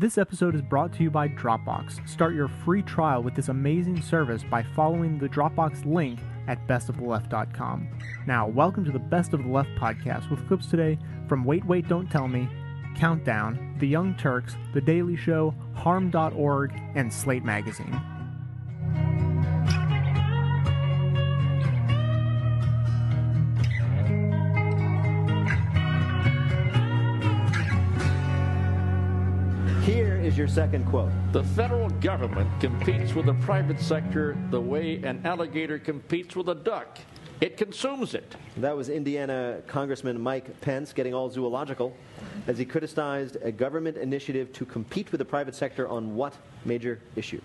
This episode is brought to you by Dropbox. Start your free trial with this amazing service by following the Dropbox link at bestoftheleft.com. Now, welcome to the Best of the Left podcast with clips today from Wait, Wait, Don't Tell Me, Countdown, The Young Turks, The Daily Show, HAARM.org, and Slate Magazine. Your second quote. The federal government competes with the private sector the way an alligator competes with a duck. It consumes it. That was Indiana Congressman Mike Pence getting all zoological as he criticized a government initiative to compete with the private sector on what major issue?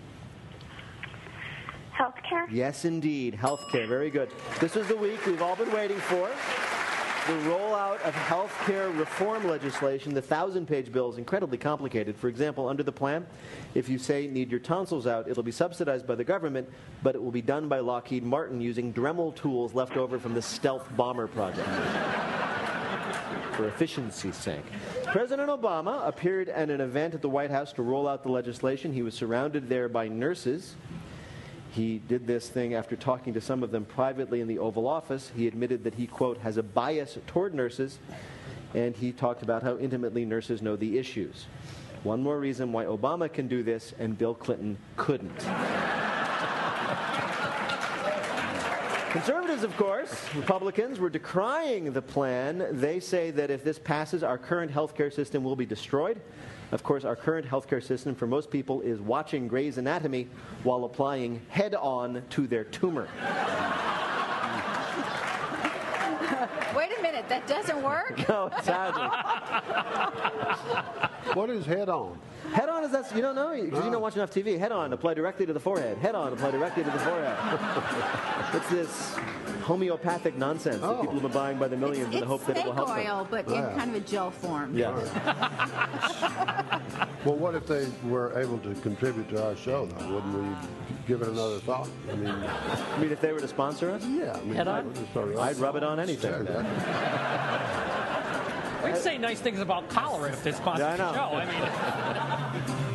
Healthcare? Yes, indeed. Healthcare. Very good. This is the week we've all been waiting for. The rollout of health care reform legislation, the thousand page bill, is incredibly complicated. For example, under the plan, if you say need your tonsils out, it'll be subsidized by the government, but it will be done by Lockheed Martin using Dremel tools left over from the stealth bomber project. For efficiency's sake. President Obama appeared at an event at the White House to roll out the legislation. He was surrounded there by nurses. He did this thing after talking to some of them privately in the Oval Office. He admitted that he, quote, has a bias toward nurses, and he talked about how intimately nurses know the issues. One more reason why Obama can do this and Bill Clinton couldn't. Conservatives, of course, Republicans, were decrying the plan. They say that if this passes, our current healthcare system will be destroyed. Of course, our current healthcare system for most people is watching Grey's Anatomy while applying HeadOn to their tumor. Wait a minute, that doesn't work? No, sadly. What is HeadOn? HeadOn is that you don't know because you don't watch enough TV. HeadOn apply directly to the forehead. HeadOn apply directly to the forehead. it's this homeopathic nonsense that people have been buying by the millions in it's the hope that it will help snake oil, them. but in kind of a gel form. Yeah. Well, what if they were able to contribute to our show, though? Wouldn't we give it another thought? I mean, I mean, if they were to sponsor us, yeah. I mean, HeadOn? that would just sort of- I'd rub it on anything. Sure, that- We'd say nice things about cholera if they sponsored Yeah, I know. the show. I mean,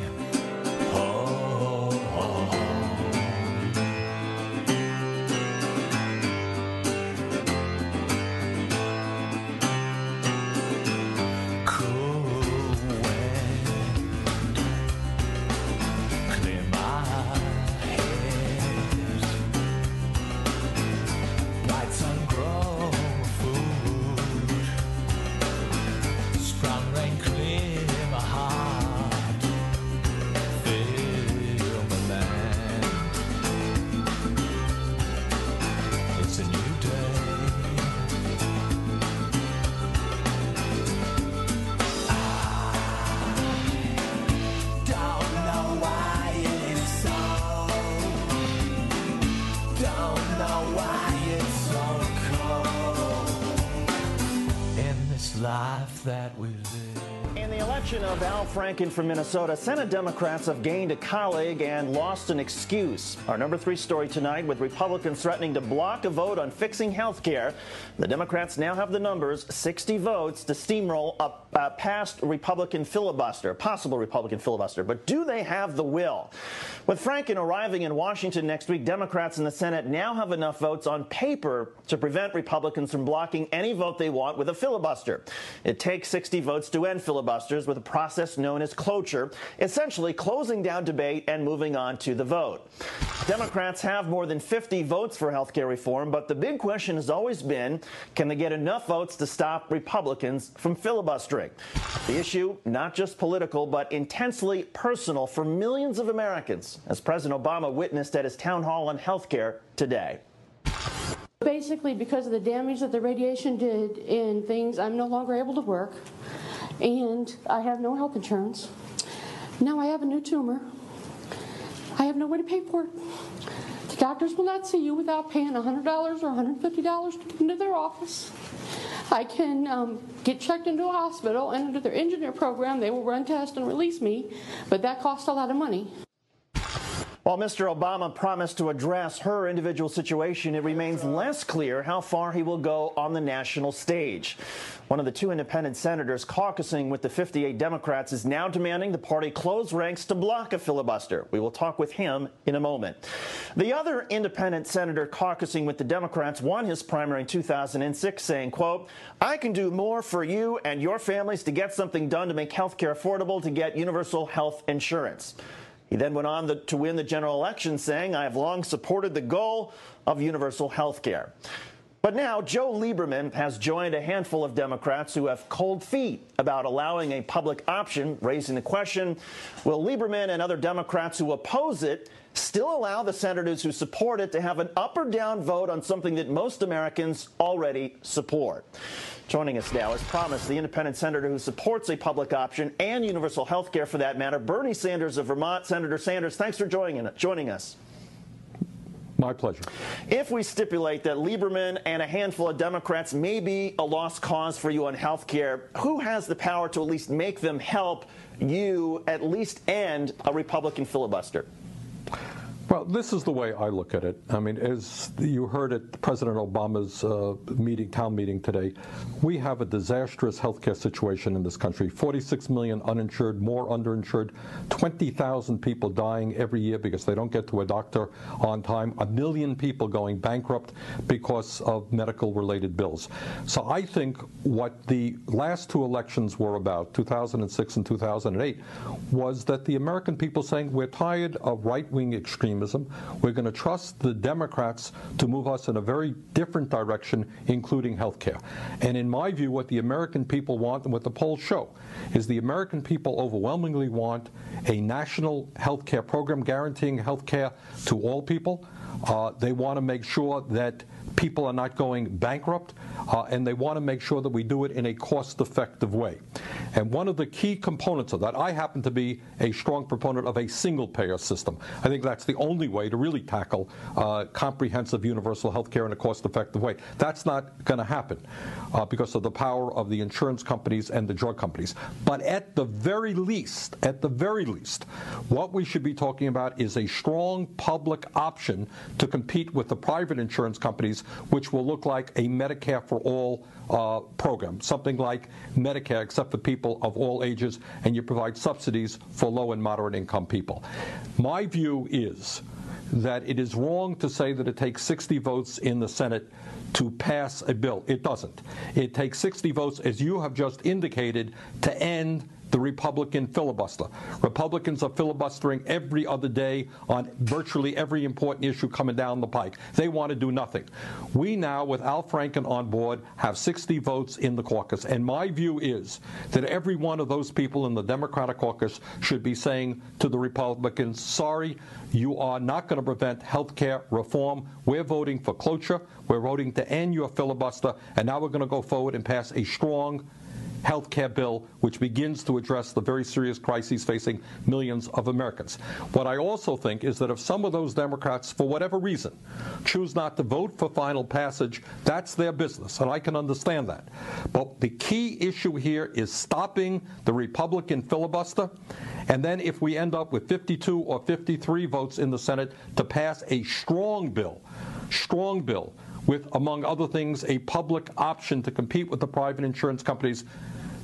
Election of Al Franken from Minnesota, Senate Democrats have gained a colleague and lost an excuse. Our number three story tonight with Republicans threatening to block a vote on fixing health care. The Democrats now have the numbers 60 votes to steamroll a uh, past Republican filibuster, possible Republican filibuster. But do they have the will? With Franken arriving in Washington next week, Democrats in the Senate now have enough votes on paper to prevent Republicans from blocking any vote they want with a filibuster. It takes 60 votes to end filibusters with a process known as cloture, essentially closing down debate and moving on to the vote. Democrats have more than 50 votes for health care reform, but the big question has always been can they get enough votes to stop Republicans from filibustering? The issue, not just political, but intensely personal for millions of Americans, as President Obama witnessed at his town hall on health care today. Basically, because of the damage that the radiation did in things, I'm no longer able to work, and I have no health insurance. Now I have a new tumor. I have no way to pay for it. The doctors will not see you without paying $100 or $150 to get into their office. I can um, get checked into a hospital, and under their indigent program, they will run tests and release me, but that costs a lot of money. While Mr. Obama promised to address her individual situation, it remains less clear how far he will go on the national stage. One of the two independent senators caucusing with the 58 Democrats is now demanding the party close ranks to block a filibuster. We will talk with him in a moment. The other independent senator caucusing with the Democrats won his primary in 2006 saying, quote, I can do more for you and your families to get something done to make health care affordable to get universal health insurance. He then went on the, to win the general election, saying, I have long supported the goal of universal health care. But now Joe Lieberman has joined a handful of Democrats who have cold feet about allowing a public option, raising the question will Lieberman and other Democrats who oppose it still allow the senators who support it to have an up or down vote on something that most Americans already support? Joining us now, as promised, the independent senator who supports a public option and universal health care for that matter, Bernie Sanders of Vermont. Senator Sanders, thanks for joining, joining us. My pleasure. If we stipulate that Lieberman and a handful of Democrats may be a lost cause for you on health care, who has the power to at least make them help you at least end a Republican filibuster? Well, this is the way I look at it. I mean, as you heard at President Obama's uh, meeting, town meeting today, we have a disastrous healthcare situation in this country. 46 million uninsured, more underinsured, 20,000 people dying every year because they don't get to a doctor on time, a million people going bankrupt because of medical-related bills. So I think what the last two elections were about, 2006 and 2008, was that the American people saying we're tired of right-wing extremism We're going to trust the Democrats to move us in a very different direction, including health care. And in my view, what the American people want and what the polls show is the American people overwhelmingly want a national health care program guaranteeing health care to all people. Uh, they want to make sure that people are not going bankrupt, uh, and they want to make sure that we do it in a cost-effective way. And one of the key components of that, I happen to be a strong proponent of a single-payer system. I think that's the only way to really tackle uh, comprehensive universal health care in a cost-effective way. That's not going to happen uh, because of the power of the insurance companies and the drug companies. But at the very least, at the very least, what we should be talking about is a strong public option to compete with the private insurance companies, which will look like a Medicare for all uh, program, something like Medicare, except for people of all ages, and you provide subsidies for low and moderate income people. My view is that it is wrong to say that it takes 60 votes in the Senate to pass a bill. It doesn't. It takes 60 votes, as you have just indicated, to end the Republican filibuster. Republicans are filibustering every other day on virtually every important issue coming down the pike. They want to do nothing. We now, with Al Franken on board, have 60 votes in the caucus. And my view is that every one of those people in the Democratic caucus should be saying to the Republicans, sorry, you are not going to prevent health care reform. We're voting for cloture. We're voting to end your filibuster. And now we're going to go forward and pass a strong health care bill which begins to address the very serious crises facing millions of Americans. What I also think is that if some of those Democrats, for whatever reason, choose not to vote for final passage, that's their business, and I can understand that. But the key issue here is stopping the Republican filibuster, and then if we end up with 52 or 53 votes in the Senate to pass a strong bill, strong bill, with, among other things, a public option to compete with the private insurance companies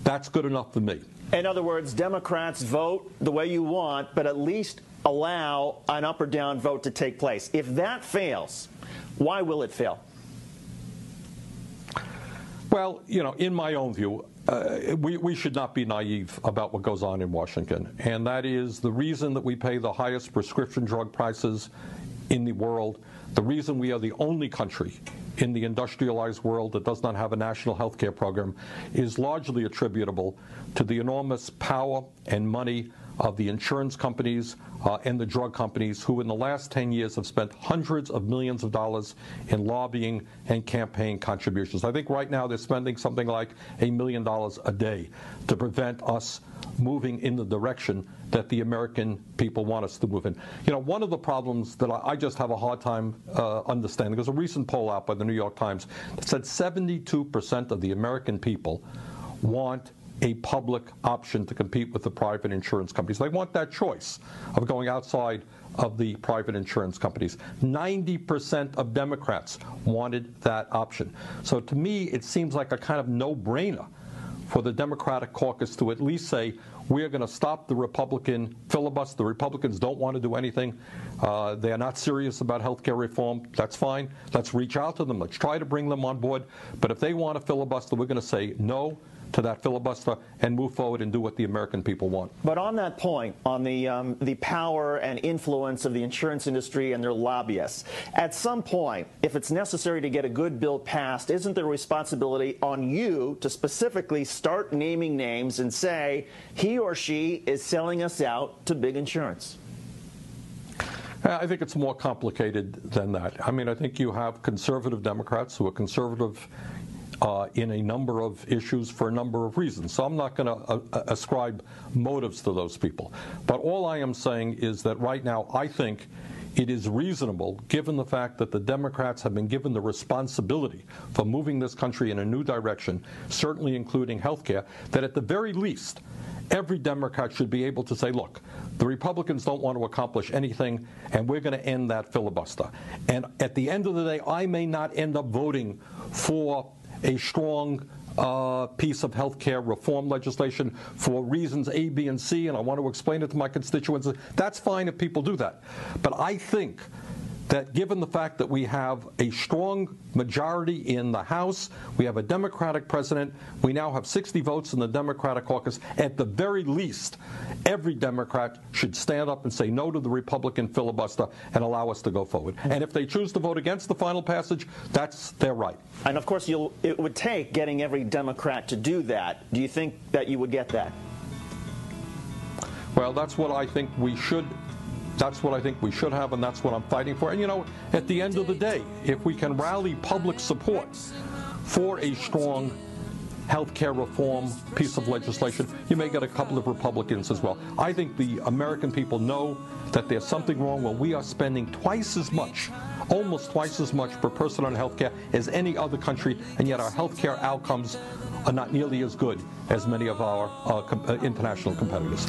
that's good enough for me. In other words, Democrats vote the way you want, but at least allow an up or down vote to take place. If that fails, why will it fail? Well, you know, in my own view, uh, we, we should not be naive about what goes on in Washington. And that is the reason that we pay the highest prescription drug prices in the world, the reason we are the only country in the industrialized world that does not have a national health care program is largely attributable to the enormous power and money of the insurance companies uh, and the drug companies who in the last 10 years have spent hundreds of millions of dollars in lobbying and campaign contributions. I think right now they're spending something like a million dollars a day to prevent us moving in the direction that the American people want us to move in. You know, one of the problems that I, I just have a hard time uh, understanding, there's a recent poll out by the New York Times that said 72% of the American people want a public option to compete with the private insurance companies. They want that choice of going outside of the private insurance companies. 90% of Democrats wanted that option. So to me, it seems like a kind of no brainer for the Democratic caucus to at least say, we're going to stop the Republican filibuster. The Republicans don't want to do anything. Uh, they are not serious about health care reform. That's fine. Let's reach out to them. Let's try to bring them on board. But if they want a filibuster, we're going to say no to that filibuster and move forward and do what the American people want. But on that point, on the um, the power and influence of the insurance industry and their lobbyists, at some point, if it's necessary to get a good bill passed, isn't there a responsibility on you to specifically start naming names and say he or she is selling us out to big insurance? I think it's more complicated than that. I mean, I think you have conservative Democrats who are conservative uh, in a number of issues for a number of reasons. So I'm not going to uh, uh, ascribe motives to those people. But all I am saying is that right now, I think it is reasonable, given the fact that the Democrats have been given the responsibility for moving this country in a new direction, certainly including health care, that at the very least, every Democrat should be able to say, look, the Republicans don't want to accomplish anything, and we're going to end that filibuster. And at the end of the day, I may not end up voting for a strong uh, piece of health care reform legislation for reasons A, B, and C, and I want to explain it to my constituents. That's fine if people do that. But I think that given the fact that we have a strong majority in the House, we have a Democratic president, we now have 60 votes in the Democratic caucus, at the very least, every Democrat should stand up and say no to the Republican filibuster and allow us to go forward. And if they choose to vote against the final passage, that's their right. And of course, it would take getting every Democrat to do that. Do you think that you would get that? Well, that's what I think we should that's what I think we should have, and that's what I'm fighting for. And you know, at the end of the day, if we can rally public support for a strong health care reform piece of legislation, you may get a couple of Republicans as well. I think the American people know that there's something wrong when we are spending twice as much, almost twice as much per person on health care as any other country, and yet our health care outcomes are not nearly as good as many of our uh, com- uh, international competitors.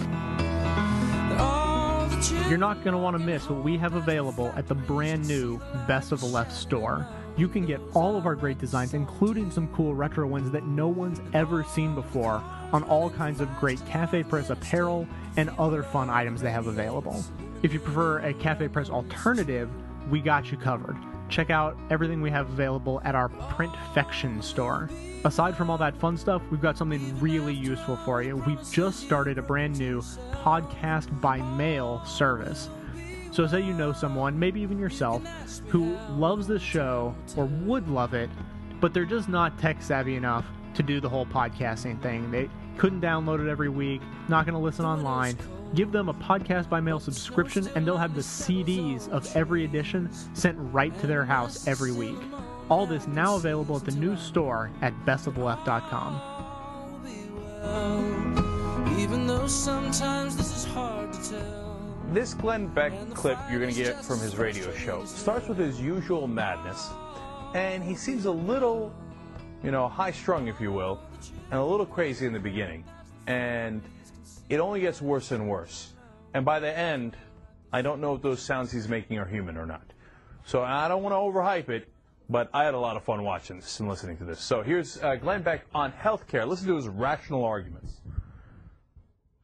You're not going to want to miss what we have available at the brand new Best of the Left store. You can get all of our great designs, including some cool retro ones that no one's ever seen before, on all kinds of great Cafe Press apparel and other fun items they have available. If you prefer a Cafe Press alternative, we got you covered. Check out everything we have available at our Printfection store. Aside from all that fun stuff, we've got something really useful for you. We've just started a brand new podcast by mail service. So, say you know someone, maybe even yourself, who loves this show or would love it, but they're just not tech savvy enough to do the whole podcasting thing. They couldn't download it every week, not going to listen online. Give them a podcast by mail subscription, and they'll have the CDs of every edition sent right to their house every week. All this now available at the new store at bestoftheleft.com. Even though sometimes this is hard to tell. This Glenn Beck clip you're going to get from his radio show starts with his usual madness, and he seems a little, you know, high strung, if you will, and a little crazy in the beginning. And it only gets worse and worse. And by the end, I don't know if those sounds he's making are human or not. So I don't want to overhype it, but I had a lot of fun watching this and listening to this. So here's uh, Glenn Beck on healthcare. Listen to his rational arguments.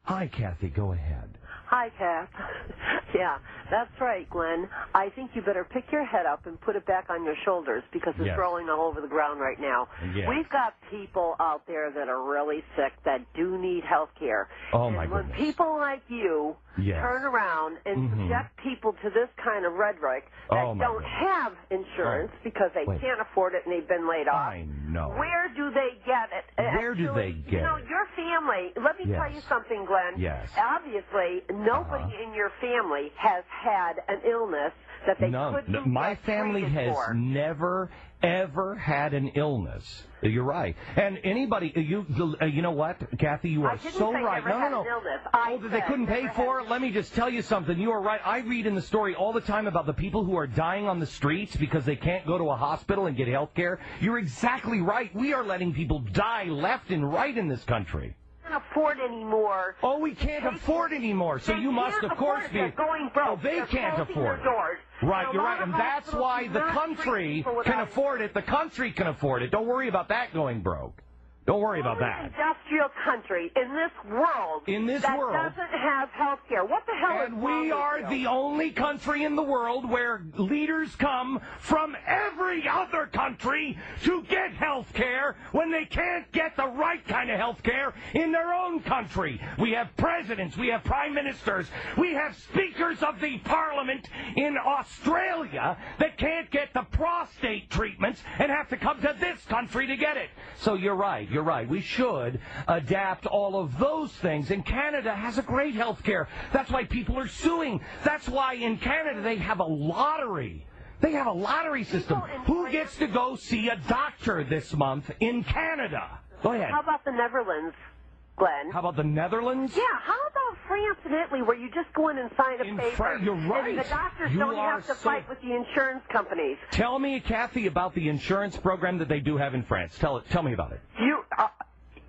Hi, Kathy. Go ahead. Hi, Kath. yeah, that's right, Glenn. I think you better pick your head up and put it back on your shoulders because it's yes. rolling all over the ground right now. Yes. We've got people out there that are really sick that do need health care. Oh, and my when goodness. people like you yes. turn around and mm-hmm. subject people to this kind of rhetoric that oh, don't goodness. have insurance oh. because they Wait. can't afford it and they've been laid off. I know. Where do they get it? Where Actually, do they get You know, it? your family, let me Yes. tell you something, Glenn. Yes. Obviously, nobody Uh-huh. in your family has had an illness that they no, couldn't no, my family has for. never ever had an illness. You're right. And anybody, you uh, you know what, Kathy, you are so right. No, no, no. Oh, that they couldn't pay for it? Let me just tell you something. You are right. I read in the story all the time about the people who are dying on the streets because they can't go to a hospital and get health care. You're exactly right. We are letting people die left and right in this country. Can't afford anymore. Oh, we can't afford anymore. So you must, of course, be. Going broke. Oh, they They're can't afford it. Right, you're right, and that's why the country can afford it. The country can afford it. Don't worry about that going broke. Don't worry about that. industrial country in this world In this that world. doesn't have health care. What the hell is And wrong we with are you? the only country in the world where leaders come from every other country to get health care when they can't get the right kind of health care in their own country. We have presidents, we have prime ministers, we have speakers of the parliament in Australia that can't get the prostate treatments and have to come to this country to get it. So you're right, you're right. We should adapt all of those things. And Canada has a great health care. That's why people are suing. That's why in Canada they have a lottery. They have a lottery system. Who gets to go see a doctor this month in Canada? Go ahead. How about the Netherlands, Glenn? How about the Netherlands? Yeah, how about France and Italy where you just go in and sign a paper? Fran- you're right. And the doctors You don't have to so- fight with the insurance companies. Tell me, Kathy, about the insurance program that they do have in France. Tell it. Tell me about it. You, uh,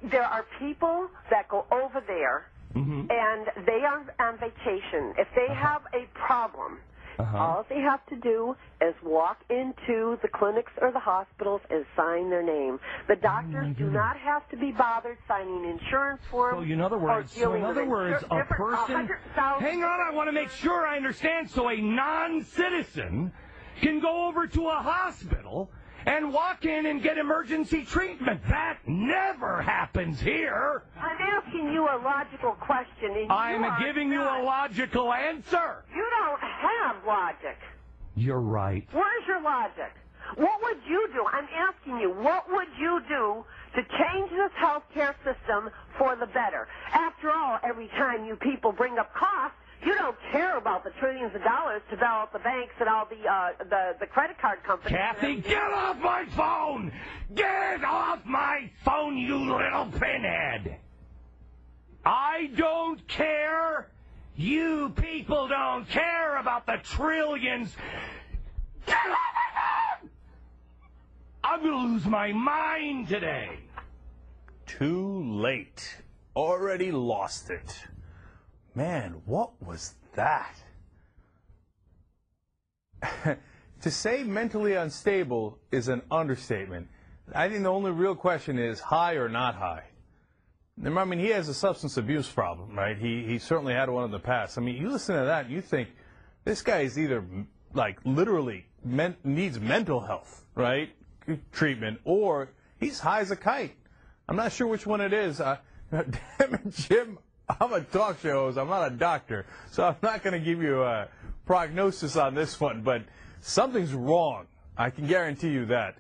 there are people that go over there Mm-hmm. and they are on vacation. If they have a problem, Uh-huh. all they have to do is walk into the clinics or the hospitals and sign their name. The Oh, doctors do not have to be bothered signing insurance forms. So in other words, so in other words, a person. Hang on, I want to make sure I understand. So a non-citizen can go over to a hospital and walk in and get emergency treatment. That never happens here. I'm asking you a logical question. And I'm giving you a logical answer. You don't have logic. You're right. Where's your logic? What would you do? I'm asking you, what would you do to change this healthcare system for the better? After all, every time you people bring up costs, you don't care about the trillions of dollars to bail out the banks and all the uh, the, the credit card companies. Kathy, get off my phone! Get off my phone, you little pinhead! I don't care. You people don't care about the trillions. Get off my phone! I'm gonna lose my mind today. Too late. Already lost it. Man, what was that? to say mentally unstable is an understatement. I think the only real question is high or not high. I mean, he has a substance abuse problem, right? He, he certainly had one in the past. I mean, you listen to that and you think this guy is either, like, literally men- needs mental health, right? Treatment, or he's high as a kite. I'm not sure which one it is. Uh, damn it, Jim. I'm a talk show host. I'm not a doctor, so I'm not going to give you a prognosis on this one. But something's wrong. I can guarantee you that.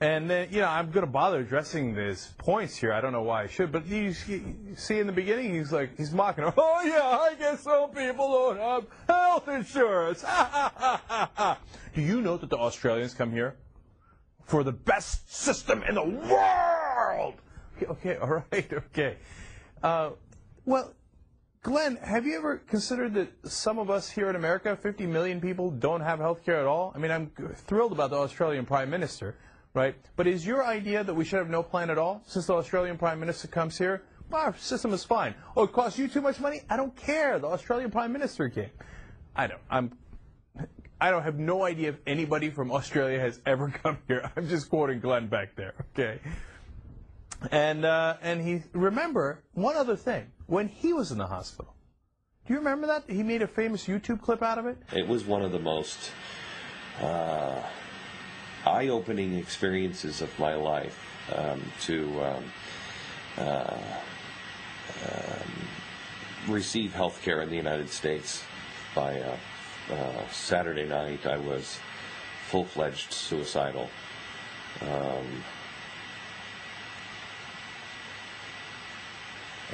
And then, you know, I'm going to bother addressing these points here. I don't know why I should, but you, see in the beginning, he's like, he's mocking her. Oh yeah, I guess some people don't have health insurance. Do you know that the Australians come here for the best system in the world? Okay, okay all right, okay. Uh, well, Glenn, have you ever considered that some of us here in America, 50 million people, don't have health care at all? I mean, I'm thrilled about the Australian Prime Minister, right? But is your idea that we should have no plan at all since the Australian Prime Minister comes here? Well, our system is fine. Oh, it costs you too much money? I don't care. The Australian Prime Minister came. I don't. I'm. I don't have no idea if anybody from Australia has ever come here. I'm just quoting Glenn back there. Okay. And uh, and he remember one other thing when he was in the hospital. Do you remember that he made a famous YouTube clip out of it? It was one of the most uh, eye-opening experiences of my life um, to um, uh, um, receive health care in the United States. By uh, uh, Saturday night, I was full-fledged suicidal.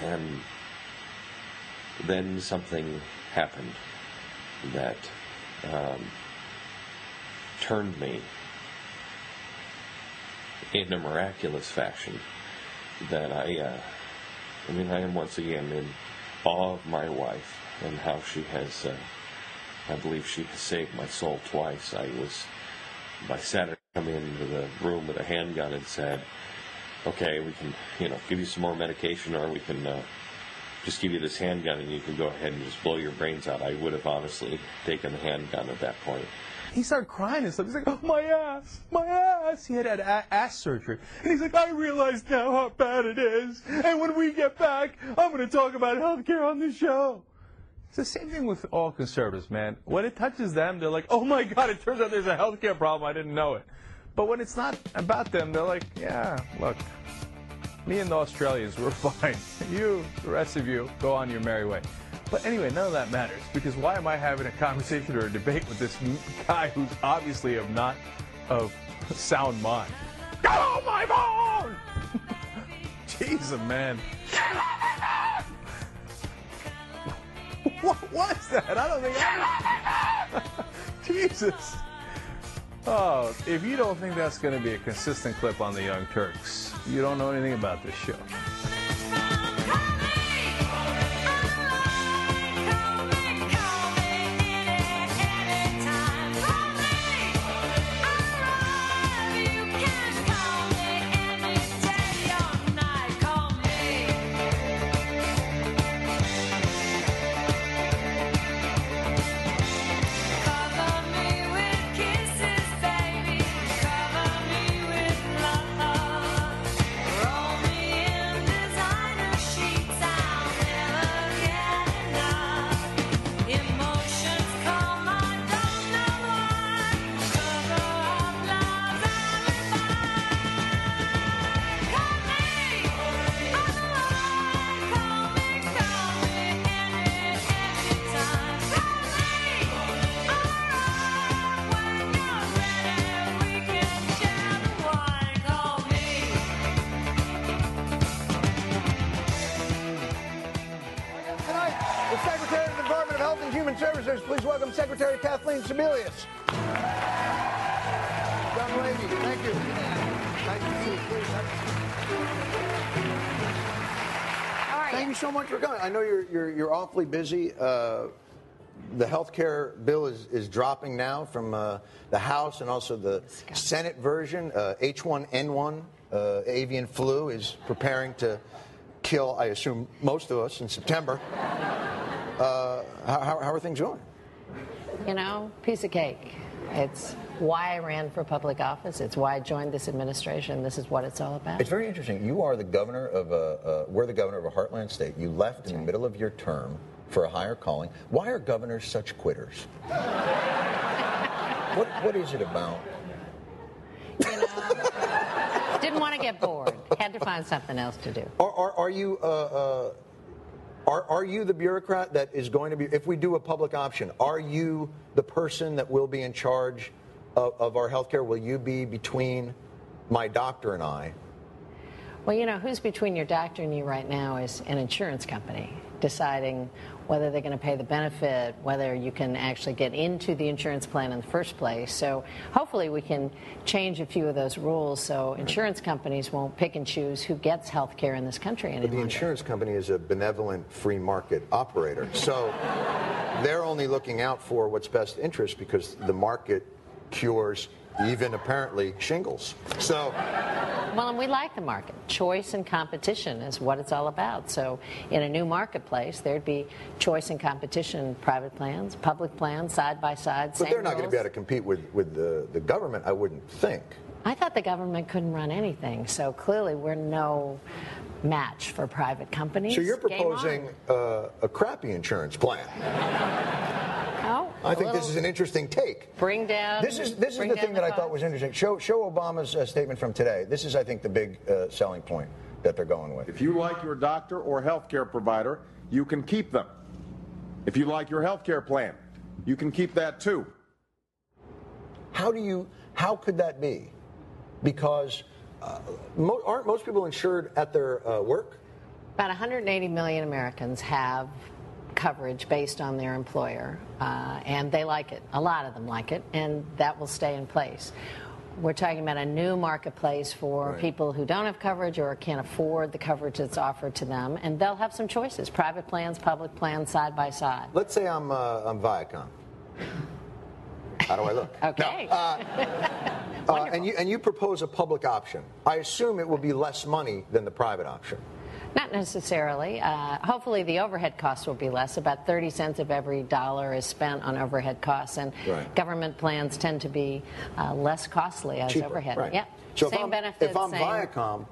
And then something happened that um, turned me in a miraculous fashion that I, uh, I mean, I am once again in awe of my wife and how she has, uh, I believe she has saved my soul twice. I was, by Saturday, come into the room with a handgun and said, okay, we can, you know, give you some more medication, or we can uh, just give you this handgun and you can go ahead and just blow your brains out. I would have honestly taken the handgun at that point. He started crying and stuff. He's like, oh, my ass, my ass. He had had ass surgery. And he's like, I realize now how bad it is. And when we get back, I'm going to talk about healthcare on the show. It's the same thing with all conservatives, man. When it touches them, they're like, oh my God, it turns out there's a healthcare problem. I didn't know it. But when it's not about them, they're like, yeah, look, me and the Australians, we're fine. You, the rest of you, go on your merry way. But anyway, none of that matters because why am I having a conversation or a debate with this guy who's obviously of not of sound mind? Get off my phone! Jesus, man. What was that? I don't think I. Jesus. Oh, if you don't think that's going to be a consistent clip on the Young Turks, you don't know anything about this show. Awfully busy. Uh, the health care bill is, is dropping now from uh, the House and also the Senate version. Uh, H1N1, uh, avian flu, is preparing to kill, I assume, most of us in September. Uh, how, how how are things going? You know, piece of cake. It's why I ran for public office. It's why I joined this administration. This is what it's all about. It's very interesting. You are the governor of a, uh, we're the governor of a heartland state. You left in the middle of your term for a higher calling. Why are governors such quitters? what, what is it about? You know, Didn't want to get bored. Had to find something else to do. Are, are, are you uh, uh, are, are you the bureaucrat that is going to be, if we do a public option, are you the person that will be in charge of, of our health care? Will you be between my doctor and I? Well, you know, who's between your doctor and you right now is an insurance company deciding whether they're going to pay the benefit, whether you can actually get into the insurance plan in the first place. So hopefully we can change a few of those rules so insurance companies won't pick and choose who gets health care in this country any But the insurance company is a benevolent free market operator. So they're only looking out for what's best interest because the market cures even apparently shingles. So Well, and we like the market. Choice and competition is what it's all about. So, in a new marketplace, there'd be choice and competition private plans, public plans, side by side. but they're not going to be able to compete with, with the, the government, I wouldn't think. I thought the government couldn't run anything, so clearly we're no match for private companies. So you're proposing uh, a crappy insurance plan. Oh, I a think this is an interesting take. Bring down. This is this is the down thing that I thought was interesting. Show show Obama's uh, statement from today. This is, I think, the big uh, selling point that they're going with. If you like your doctor or healthcare provider, you can keep them. If you like your healthcare plan, you can keep that too. How do you? How could that be? Because uh, mo- aren't most people insured at their uh, work? About 180 million Americans have coverage based on their employer, uh, and they like it. A lot of them like it, and that will stay in place. We're talking about a new marketplace for Right. people who don't have coverage or can't afford the coverage that's offered to them, and they'll have some choices private plans, public plans, side by side. Let's say I'm uh, I'm Viacom. How do I look? Okay. Uh, and you and you propose a public option. I assume it will be less money than the private option. Not necessarily. Uh, hopefully, the overhead costs will be less. About 30 cents of every dollar is spent on overhead costs, and Right. government plans tend to be uh, less costly as Cheaper, overhead. right. Yeah. So same if I'm, benefits. if I'm same. Viacom,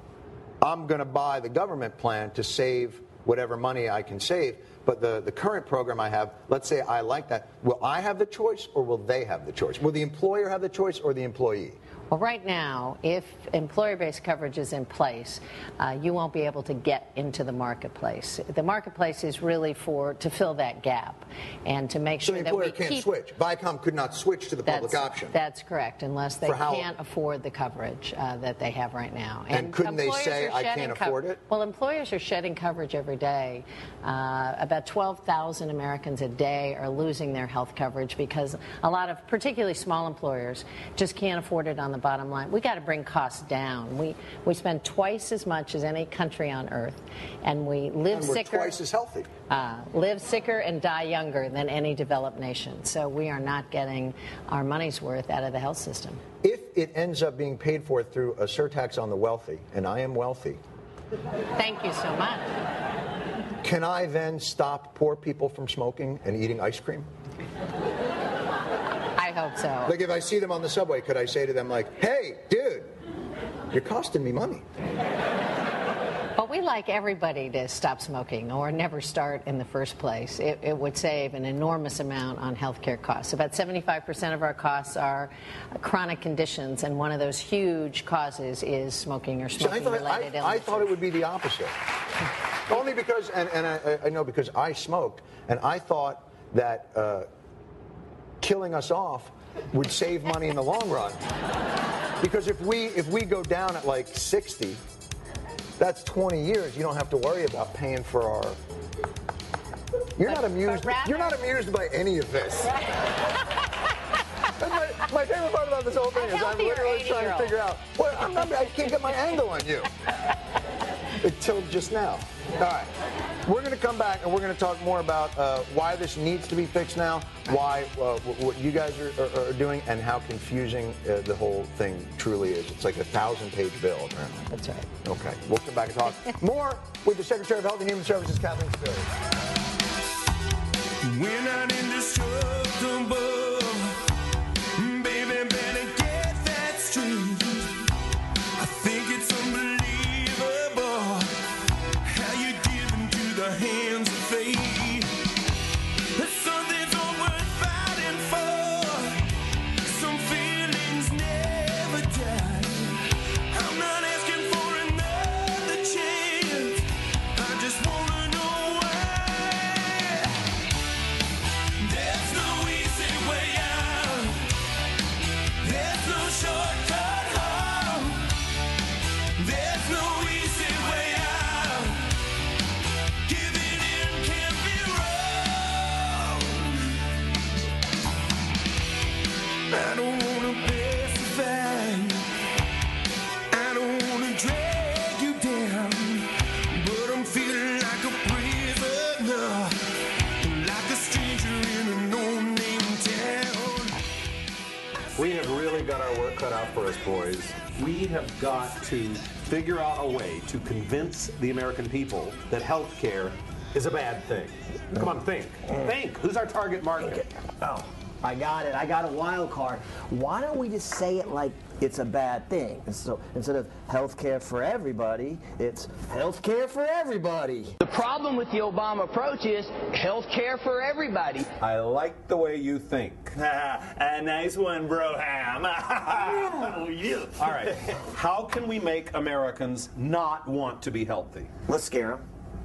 I'm going to buy the government plan to save whatever money I can save. But the, the current program I have, let's say I like that. Will I have the choice or will they have the choice? Will the employer have the choice or the employee? Well, right now, if employer-based coverage is in place, uh, you won't be able to get into the marketplace. The marketplace is really for to fill that gap and to make So sure that we employer can't keep. switch. Viacom could not switch to the public option. That's correct, unless they can't afford the coverage uh, that they have right now. And couldn't they say, "I can't afford it"? Well, employers are shedding coverage every day. Uh, about 12,000 Americans a day are losing their health coverage because a lot of, particularly small employers, just can't afford it on the bottom line. We got to bring costs down. We we spend twice as much as any country on earth, and we live And sicker. twice as healthy. Uh, live sicker and die younger than any developed nation. So we are not getting our money's worth out of the health system. If it ends up being paid for through a surtax on the wealthy, and I am wealthy, Thank you so much. can I then stop poor people from smoking and eating ice cream? I hope so. Like if I see them on the subway, could I say to them like, "Hey, dude, you're costing me money." But we like everybody to stop smoking or never start in the first place. It, it would save an enormous amount on healthcare costs. About 75% of our costs are chronic conditions, and one of those huge causes is smoking or See, I smoking thought, related I, illness. I thought it would be the opposite. Only because, and, and I, I know because I smoked, and I thought that uh, killing us off would save money in the long run. Because if we if we go down at like 60, that's 20 years. You don't have to worry about paying for our. You're not amused. You're not amused by any of this. My, my favorite part about this whole thing is I'm literally trying to figure out. Well, I'm not, I can't get my angle on you until just now. All right. We're going to come back and we're going to talk more about uh, why this needs to be fixed now, why uh, what you guys are, are, are doing, and how confusing uh, the whole thing truly is. It's like a thousand page bill, apparently. That's right. Okay. We'll come back and talk more with the Secretary of Health and Human Services, Kathleen Sebelius. We're not indestructible. Hands of fate. Cut out for us, boys. We have got to figure out a way to convince the American people that health care is a bad thing. Come on, think. Think. Who's our target market? Oh, I got it. I got a wild card. Why don't we just say it like it's a bad thing? So instead of health care for everybody, it's health care for everybody. The problem with the Obama approach is health care for everybody. I like the way you think. a nice one, Broham. Oh, All right. How can we make Americans not want to be healthy? Let's scare them.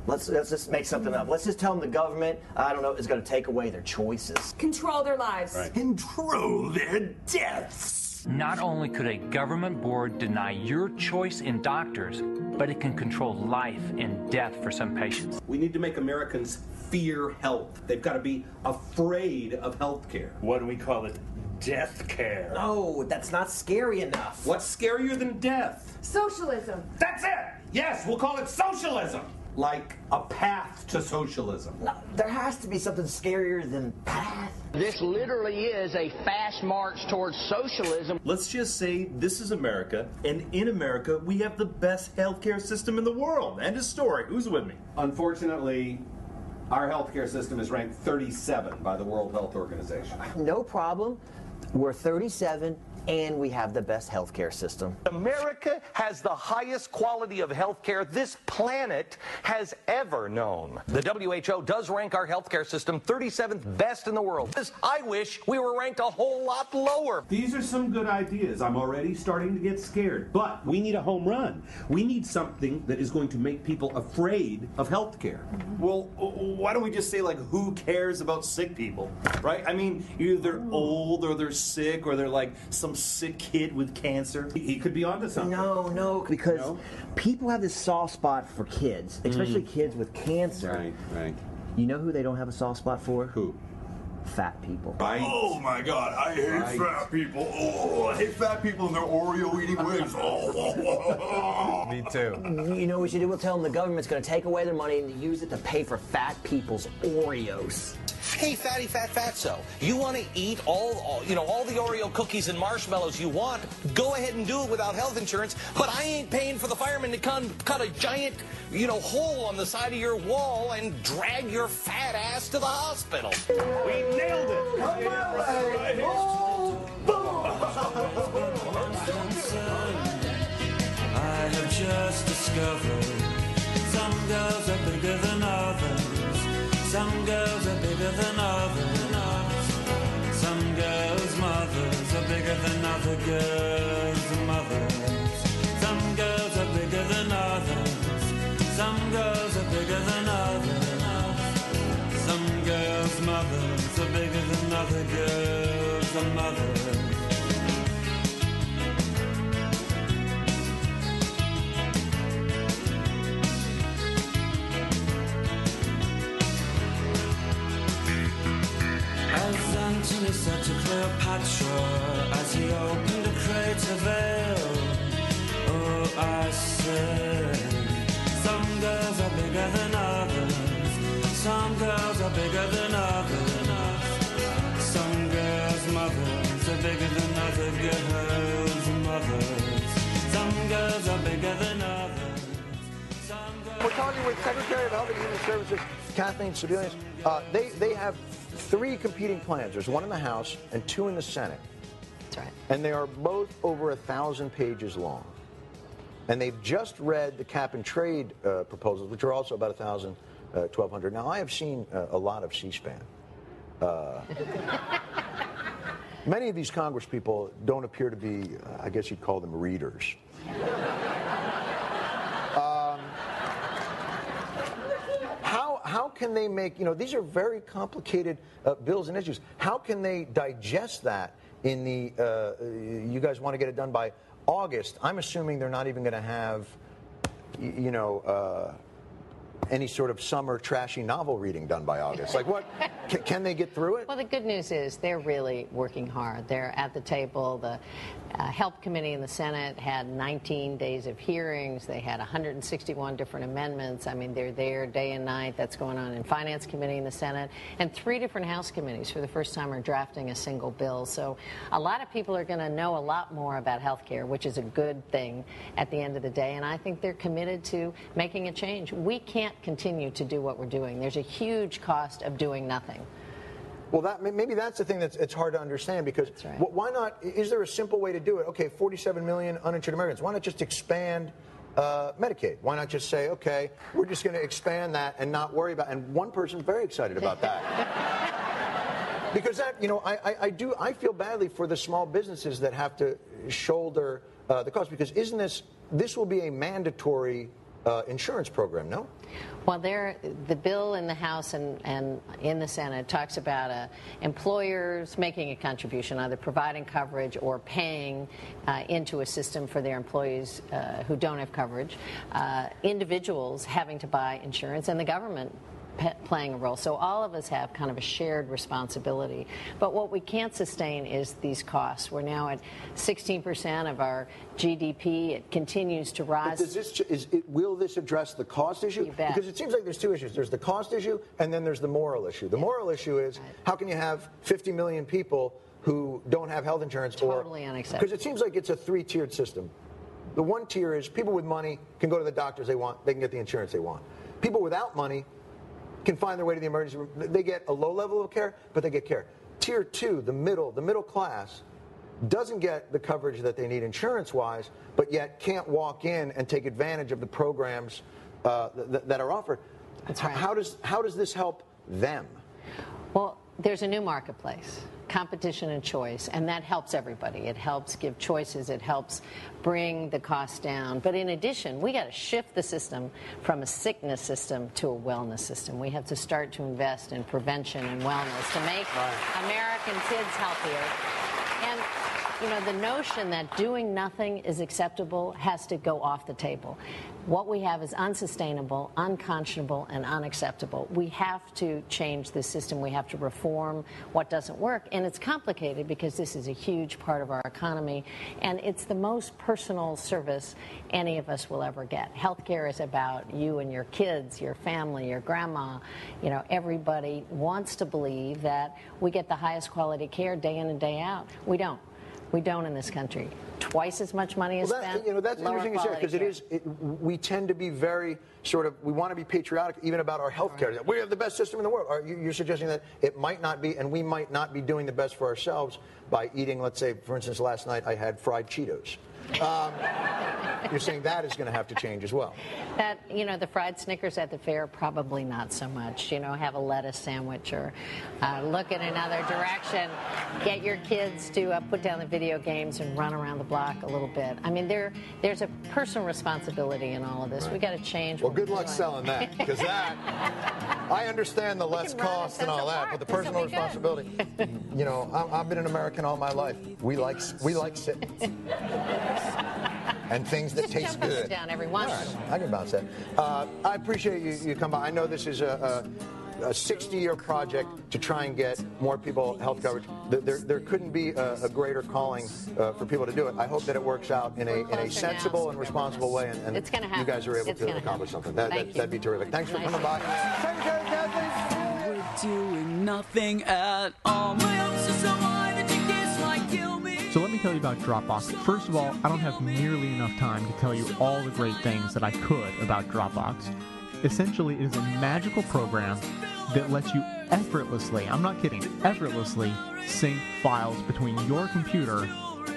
Let's, let's just make something up. Let's just tell them the government, I don't know, is going to take away their choices. Control their lives. Control their deaths. Not only could a government board deny your choice in doctors, but it can control life and death for some patients. We need to make Americans fear health. They've got to be afraid of health care. What do we call it? Death care. No, that's not scary enough. What's scarier than death? Socialism. That's it. Yes, we'll call it socialism. Like a path to socialism. No, There has to be something scarier than path. This literally is a fast march towards socialism. Let's just say this is America, and in America, we have the best healthcare system in the world. End of story. Who's with me? Unfortunately, our healthcare system is ranked 37 by the World Health Organization. No problem. We're 37 and we have the best healthcare system. America has the highest quality of health care this planet has ever known. The WHO does rank our healthcare system 37th best in the world. I wish we were ranked a whole lot lower. These are some good ideas. I'm already starting to get scared. But we need a home run. We need something that is going to make people afraid of health care. Well, why don't we just say, like, who cares about sick people? Right? I mean, either they're old or they're sick or they're like some sick kid with cancer. He could be onto something. No, no, because people have this soft spot for kids, especially hmm. kids with cancer. Right, right. You know who they don't have a soft spot for? Who? Fat people. Oh my god, I hate Right. fat people. Oh, I hate fat people and their Oreo eating wings. Oh. Me too. You know what you do? We'll tell them the government's going to take away their money and use it to pay for fat people's Oreos. Hey, fatty, fat, fatso, you want to eat all, all, you know, all the Oreo cookies and marshmallows you want? Go ahead and do it without health insurance. But I ain't paying for the fireman to come cut a giant, you know, hole on the side of your wall and drag your fat ass to the hospital. We nailed it. Come my way. I have just discovered some girls are bigger than others. Some girls are bigger than others. Some girls' mothers are bigger than other girls' girls' mothers. As Antony said to Cleopatra as he opened a crater veil, oh, I said, some girls are bigger than others, some girls are bigger than others, some mothers are bigger than other girls' mothers, some girls are bigger than others. We're talking with Secretary of Health and Human Services, Kathleen Sebelius. Uh, they, they have three competing plans. There's one in the House and two in the Senate. That's right. And they are both over a thousand pages long. And they've just read the cap and trade uh, proposals, which are also about a thousand, uh, 1,200. Now, I have seen uh, a lot of C-SPAN. Uh, many of these Congress people don't appear to be, I guess you'd call them readers. Um, how, how can they make, you know, these are very complicated uh, bills and issues. How can they digest that in the, uh, you guys want to get it done by August? I'm assuming they're not even going to have, you know, uh, any sort of summer trashy novel reading done by August. Like what? Can, can they get through it? Well, the good news is they're really working hard. They're at the table. The uh, Health Committee in the Senate had 19 days of hearings. They had 161 different amendments. I mean, they're there day and night. That's going on in Finance Committee in the Senate. And three different House committees for the first time are drafting a single bill. So a lot of people are going to know a lot more about health care, which is a good thing at the end of the day. And I think they're committed to making a change. We can't continue to do what we're doing. There's a huge cost of doing nothing. Well, that maybe that's the thing that's it's hard to understand because wh- why not? Is there a simple way to do it? Okay, 47 million uninsured Americans. Why not just expand uh, Medicaid? Why not just say, okay, we're just going to expand that and not worry about? And one person's very excited about that. Because that, you know, I, I, I do, I feel badly for the small businesses that have to shoulder uh, the cost. Because isn't this, this will be a mandatory uh, insurance program, no? Well, there, the bill in the House and, and in the Senate talks about uh, employers making a contribution, either providing coverage or paying uh, into a system for their employees uh, who don't have coverage, uh, individuals having to buy insurance, and the government playing a role. So all of us have kind of a shared responsibility. But what we can't sustain is these costs. We're now at 16% of our GDP. It continues to But rise. does this, is it, will this address the cost issue? Because it seems like there's two issues. There's the cost issue, and then there's the moral issue. The moral issue is how can you have 50 million people who don't have health insurance? Totally unacceptable. Because it seems like it's a three-tiered system. The one tier is people with money can go to the doctors they want, they can get the insurance they want. People without money can find their way to the emergency room. They get a low level of care, but they get care. Tier two, the middle, the middle class, doesn't get the coverage that they need insurance wise, but yet can't walk in and take advantage of the programs uh, th- that are offered. That's right. How does how does this help them? Well, there's a new marketplace, competition and choice, and that helps everybody. It helps give choices, it helps bring the cost down. But in addition, we got to shift the system from a sickness system to a wellness system. We have to start to invest in prevention and wellness to make American kids healthier. You know, the notion that doing nothing is acceptable has to go off the table. What we have is unsustainable, unconscionable, and unacceptable. We have to change the system. We have to reform what doesn't work. And it's complicated because this is a huge part of our economy, and it's the most personal service any of us will ever get. Healthcare is about you and your kids, your family, your grandma. You know, everybody wants to believe that we get the highest quality care day in and day out. We don't. We don't in this country. Twice as much money is Well, that, spent. you know, that's interesting to say because it is. It, we tend to be very sort of. We want to be patriotic, even about our health care. We have the best system in the world. Are you, you're suggesting that it might not be, and we might not be doing the best for ourselves by eating. Let's say, for instance, last night I had fried Cheetos. Um, you're saying that is going to have to change as well. That you know, the fried Snickers at the fair probably not so much. You know, have a lettuce sandwich or uh, look in another direction. Get your kids to uh, put down the video games and run around the block a little bit. I mean, there there's a personal responsibility in all of this. We got to change. Well, good luck doing. selling that because that I understand the less cost and all that, Park. but the personal responsibility. you know, I- I've been an American all my life. We like we like sitting and things that Just taste jump good. down every once All in a right, I can bounce that. Uh, I appreciate you, you come by. I know this is a. a 60 year project to try and get more people health coverage. There, there, there couldn't be a, a greater calling uh, for people to do it. I hope that it works out in a, in a sensible and responsible way, and, and It's gonna you guys are able It's to accomplish happen. something. That, Thank that, you. that'd be terrific. Thanks for Nice coming by. We're doing nothing at all. Tell you about Dropbox. First of all, I don't have nearly enough time to tell you all the great things that I could about Dropbox. Essentially, it is a magical program that lets you effortlessly, I'm not kidding, effortlessly sync files between your computer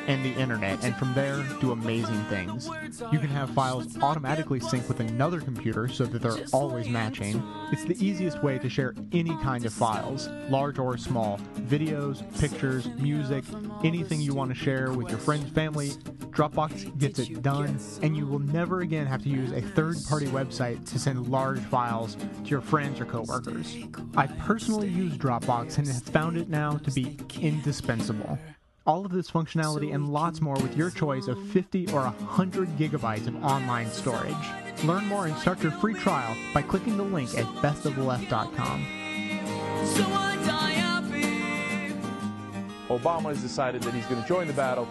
and the internet, and from there do amazing things. You can have files automatically sync with another computer so that they're always matching. It's the easiest way to share any kind of files, large or small, videos, pictures, music, anything you want to share with your friends, family. Dropbox gets it done, and you will never again have to use a third party website to send large files to your friends or coworkers. I personally use Dropbox and have found it now to be indispensable. All of this functionality and lots more with your choice of 50 or 100 gigabytes of online storage. Learn more and start your free trial by clicking the link at bestoftheleft.com. So I die happy. Obama has decided that he's going to join the battle,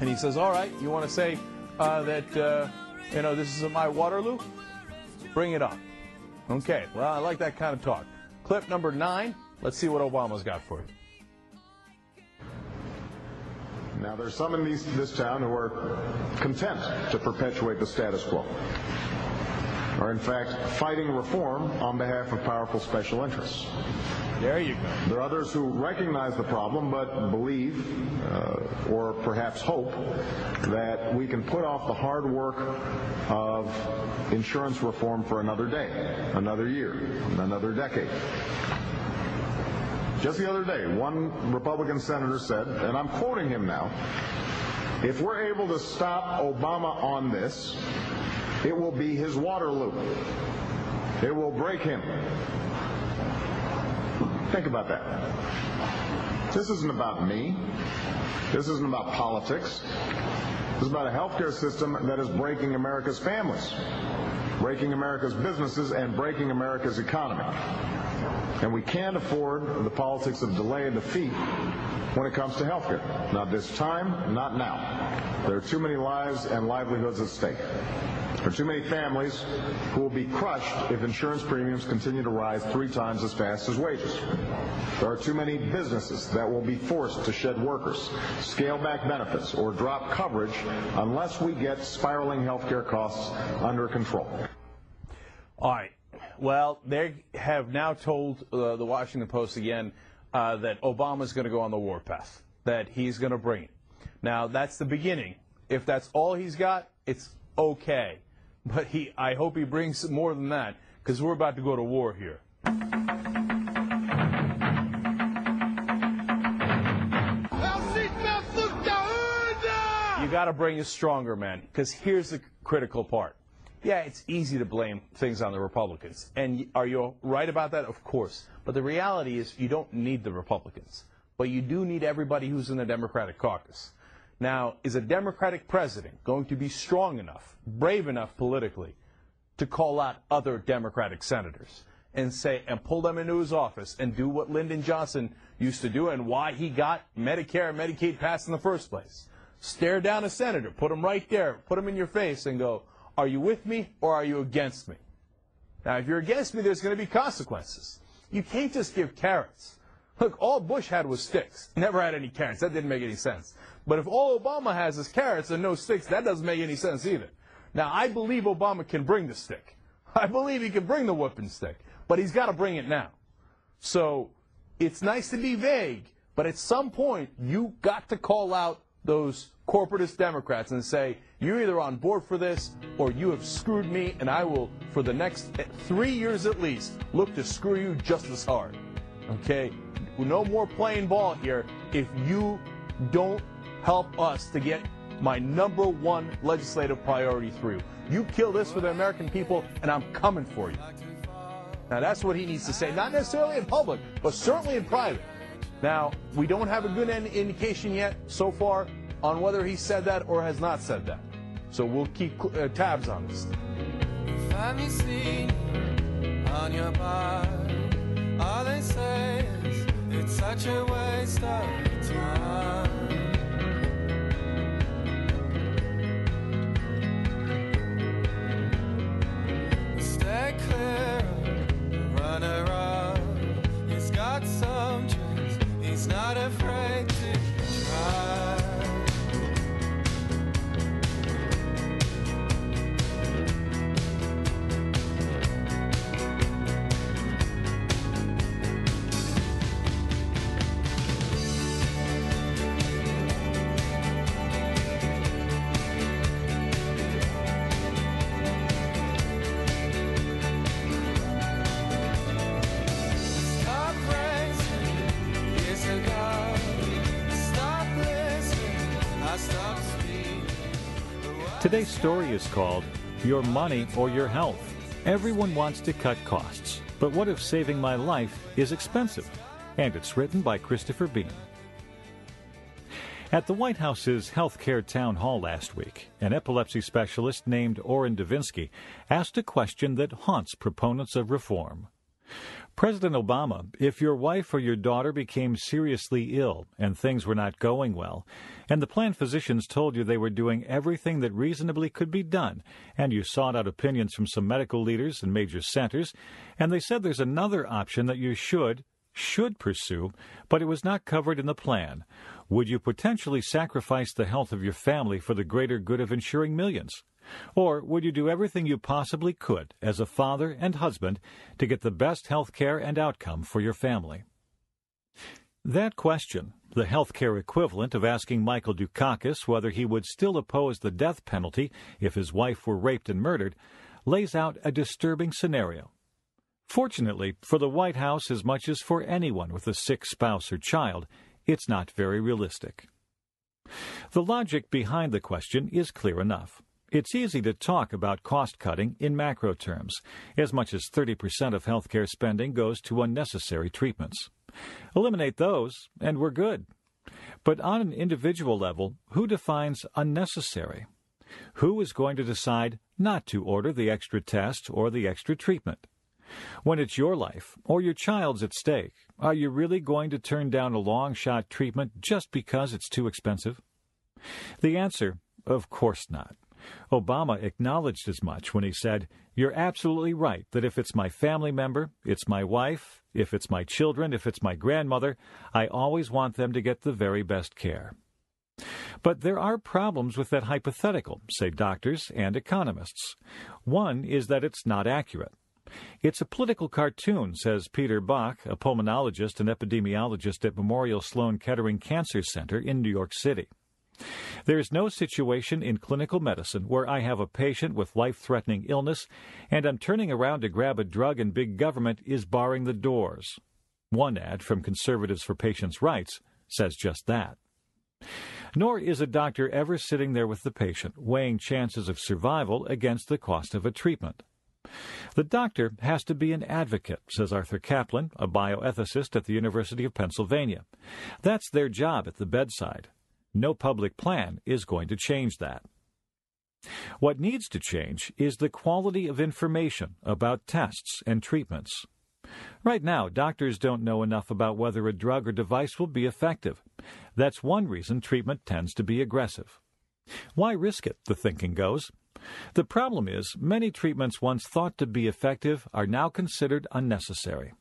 and he says, "All right, you want to say uh, that uh, you know this is my Waterloo? Bring it on." Okay, well, I like that kind of talk. Clip number nine. Let's see what Obama's got for you. Now, there's some in these, this town who are content to perpetuate the status quo, or in fact, fighting reform on behalf of powerful special interests. There you go. There are others who recognize the problem but believe, uh, or perhaps hope, that we can put off the hard work of insurance reform for another day, another year, another decade. Just the other day, one Republican senator said, and I'm quoting him now, if we're able to stop Obama on this, it will be his Waterloo. It will break him. Think about that. This isn't about me. This isn't about politics. This is about a healthcare system that is breaking America's families. breaking America's businesses, and breaking America's economy. And we can't afford the politics of delay and defeat when it comes to health care. Not this time, not now. There are too many lives and livelihoods at stake. There are too many families who will be crushed if insurance premiums continue to rise three times as fast as wages. There are too many businesses that will be forced to shed workers, scale back benefits, or drop coverage unless we get spiraling healthcare costs under control. All right. Well, they have now told uh, the Washington Post again uh, that Obama's going to go on the warpath, that he's going to bring it. Now, that's the beginning. If that's all he's got, it's okay. But he, I hope he brings more than that, because we're about to go to war here. You got to bring it stronger, man, because here's the critical part. Yeah, it's easy to blame things on the Republicans. And are you right about that? Of course. But the reality is you don't need the Republicans. But you do need everybody who's in the Democratic caucus. Now, is a Democratic president going to be strong enough, brave enough politically, to call out other Democratic senators and say, and pull them into his office and do what Lyndon Johnson used to do and why he got Medicare and Medicaid passed in the first place? Stare down a senator, put him right there, put him in your face and go, are you with me or are you against me? Now, if you're against me, there's going to be consequences. You can't just give carrots. Look, all Bush had was sticks. Never had any carrots. That didn't make any sense. But if all Obama has is carrots and no sticks, that doesn't make any sense either. Now, I believe Obama can bring the stick. I believe he can bring the whipping stick. But he's got to bring it now. So it's nice to be vague, but at some point, you got to call out those corporatist Democrats and say, you're either on board for this or you have screwed me, and I will, for the next three years at least, look to screw you just as hard. Okay? No more playing ball here if you don't help us to get my number one legislative priority through. You kill this for the American people, and I'm coming for you. Now, that's what he needs to say, not necessarily in public, but certainly in private. Now, we don't have a good indication yet so far on whether he said that or has not said that. So we'll keep uh, tabs on this. Find me sleep on Today's story is called Your Money or Your Health. Everyone wants to cut costs, but what if saving my life is expensive? And it's written by Christopher Beam. At the White House's healthcare town hall last week, an epilepsy specialist named Orrin Devinsky asked a question that haunts proponents of reform. President Obama, if your wife or your daughter became seriously ill and things were not going well, and the planned physicians told you they were doing everything that reasonably could be done, and you sought out opinions from some medical leaders and major centers, and they said there's another option that you should, should pursue, but it was not covered in the plan, would you potentially sacrifice the health of your family for the greater good of insuring millions? Or would you do everything you possibly could as a father and husband to get the best health care and outcome for your family? That question, the health care equivalent of asking Michael Dukakis whether he would still oppose the death penalty if his wife were raped and murdered, lays out a disturbing scenario. Fortunately, for the White House as much as for anyone with a sick spouse or child, it's not very realistic. The logic behind the question is clear enough. It's easy to talk about cost cutting in macro terms. As much as 30% of healthcare spending goes to unnecessary treatments. Eliminate those, and we're good. But on an individual level, who defines unnecessary? Who is going to decide not to order the extra test or the extra treatment? When it's your life or your child's at stake, are you really going to turn down a long shot treatment just because it's too expensive? The answer, of course not. Obama acknowledged as much when he said, You're absolutely right that if it's my family member, it's my wife, if it's my children, if it's my grandmother, I always want them to get the very best care. But there are problems with that hypothetical, say doctors and economists. One is that it's not accurate. It's a political cartoon, says Peter Bach, a pulmonologist and epidemiologist at Memorial Sloan Kettering Cancer Center in New York City. There is no situation in clinical medicine where I have a patient with life threatening illness and I'm turning around to grab a drug and big government is barring the doors. One ad from Conservatives for Patients' Rights says just that. Nor is a doctor ever sitting there with the patient, weighing chances of survival against the cost of a treatment. The doctor has to be an advocate, says Arthur Caplan, a bioethicist at the University of Pennsylvania. That's their job at the bedside. No public plan is going to change that. What needs to change is the quality of information about tests and treatments. Right now, doctors don't know enough about whether a drug or device will be effective. That's one reason treatment tends to be aggressive. Why risk it, the thinking goes? The problem is, many treatments once thought to be effective are now considered unnecessary.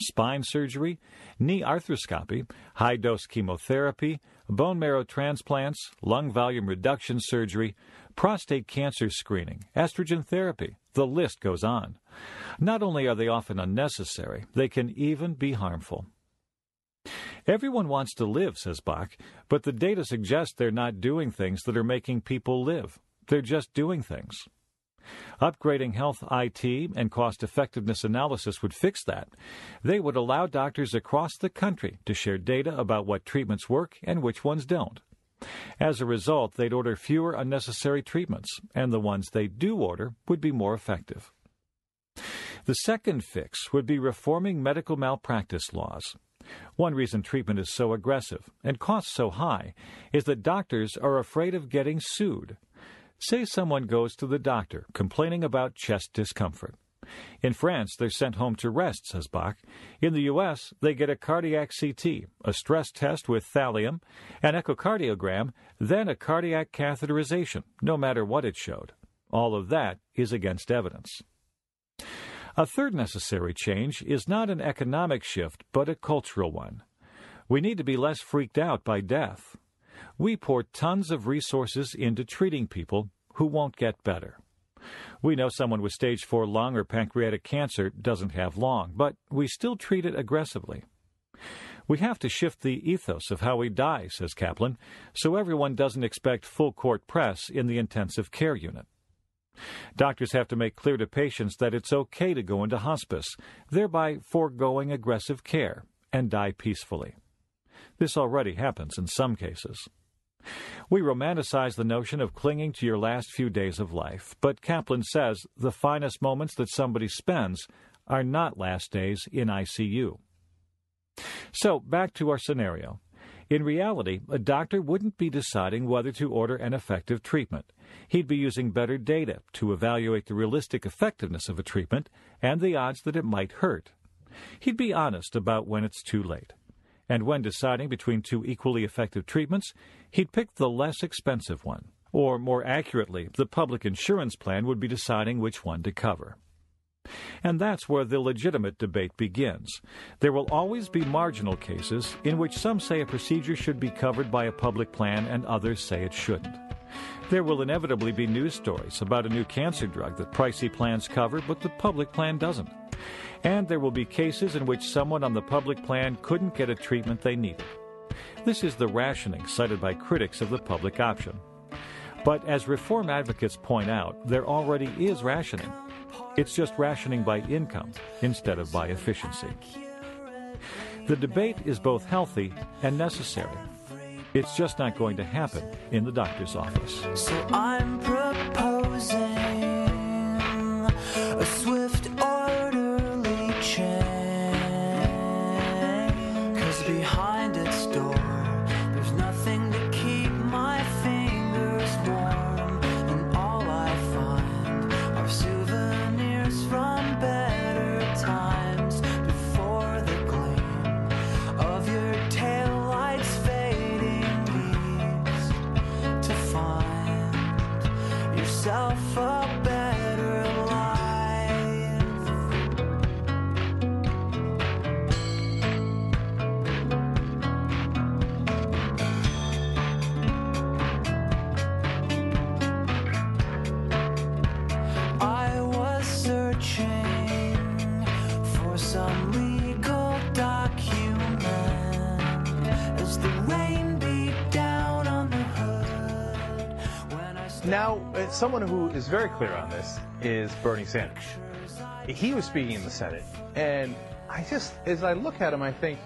Spine surgery, knee arthroscopy, high dose chemotherapy, bone marrow transplants, lung volume reduction surgery, prostate cancer screening, estrogen therapy, the list goes on. Not only are they often unnecessary, they can even be harmful. Everyone wants to live, says Bach, but the data suggests they're not doing things that are making people live. They're just doing things. Upgrading health IT and cost effectiveness analysis would fix that. They would allow doctors across the country to share data about what treatments work and which ones don't. As a result, they'd order fewer unnecessary treatments, and the ones they do order would be more effective. The second fix would be reforming medical malpractice laws. One reason treatment is so aggressive and costs so high is that doctors are afraid of getting sued. Say someone goes to the doctor complaining about chest discomfort. In France, they're sent home to rest, says Bach. In the U.S., they get a cardiac CT, a stress test with thallium, an echocardiogram, then a cardiac catheterization, no matter what it showed. All of that is against evidence. A third necessary change is not an economic shift, but a cultural one. We need to be less freaked out by death. We pour tons of resources into treating people who won't get better. We know someone with stage 4 lung or pancreatic cancer doesn't have long, but we still treat it aggressively. We have to shift the ethos of how we die, says Caplan, so everyone doesn't expect full court press in the intensive care unit. Doctors have to make clear to patients that it's okay to go into hospice, thereby foregoing aggressive care, and die peacefully. This already happens in some cases. We romanticize the notion of clinging to your last few days of life, but Caplan says the finest moments that somebody spends are not last days in ICU. So, back to our scenario. In reality, a doctor wouldn't be deciding whether to order an effective treatment. He'd be using better data to evaluate the realistic effectiveness of a treatment and the odds that it might hurt. He'd be honest about when it's too late and when deciding between two equally effective treatments, he'd pick the less expensive one. Or, more accurately, the public insurance plan would be deciding which one to cover. And that's where the legitimate debate begins. There will always be marginal cases in which some say a procedure should be covered by a public plan and others say it shouldn't. There will inevitably be news stories about a new cancer drug that pricey plans cover but the public plan doesn't. And there will be cases in which someone on the public plan couldn't get a treatment they needed. This is the rationing cited by critics of the public option. But as reform advocates point out, there already is rationing. It's just rationing by income instead of by efficiency. The debate is both healthy and necessary. It's just not going to happen in the doctor's office. So behind someone who is very clear on this is Bernie Sanders. He was speaking in the Senate, and I just, as I look at him, I think,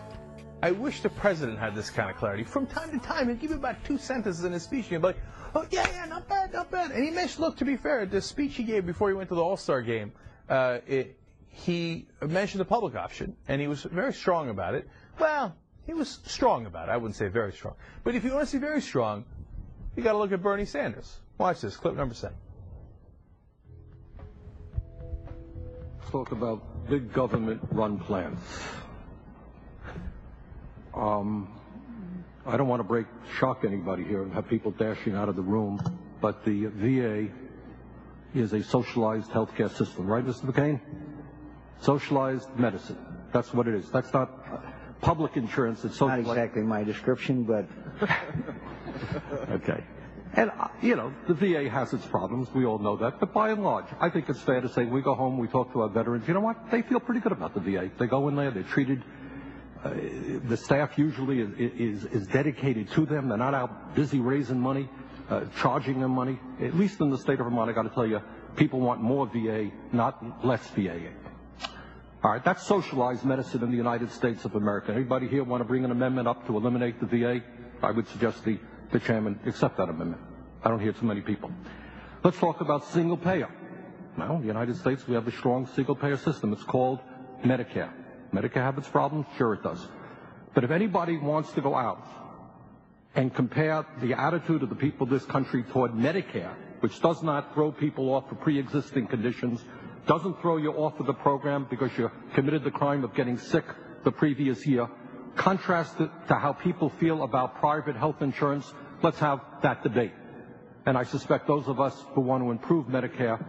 I wish the president had this kind of clarity. From time to time, he'd give you about two sentences in his speech, and he'd be like, oh, yeah, yeah, not bad, not bad. And he mentioned, look, to be fair, the speech he gave before he went to the All-Star game, uh, it, he mentioned the public option, and he was very strong about it. Well, he was strong about it. I wouldn't say very strong. But if you want to see very strong, you got to look at Bernie Sanders. Watch this, clip number seven. Let's talk about big government run plans. Um, I don't want to break, shock anybody here and have people dashing out of the room, but the VA is a socialized healthcare system, right, Mr. McCain? Socialized medicine. That's what it is. That's not public insurance. It's Not exactly my description, but Okay. And, uh, you know, the VA has its problems. We all know that. But by and large, I think it's fair to say we go home, we talk to our veterans. You know what? They feel pretty good about the VA. They go in there, they're treated. Uh, the staff usually is, is, is dedicated to them. They're not out busy raising money, uh, charging them money. At least in the state of Vermont, I got to tell you, people want more VA, not less VA. All right, that's socialized medicine in the United States of America. Anybody here want to bring an amendment up to eliminate the VA? I would suggest the, the chairman accept that amendment. I don't hear too many people. Let's talk about single payer. Now, in the United States, we have a strong single payer system. It's called Medicare. Medicare have its problems? Sure it does. But if anybody wants to go out and compare the attitude of the people of this country toward Medicare, which does not throw people off for pre-existing conditions, doesn't throw you off of the program because you committed the crime of getting sick the previous year, contrast it to how people feel about private health insurance, let's have that debate. And I suspect those of us who want to improve Medicare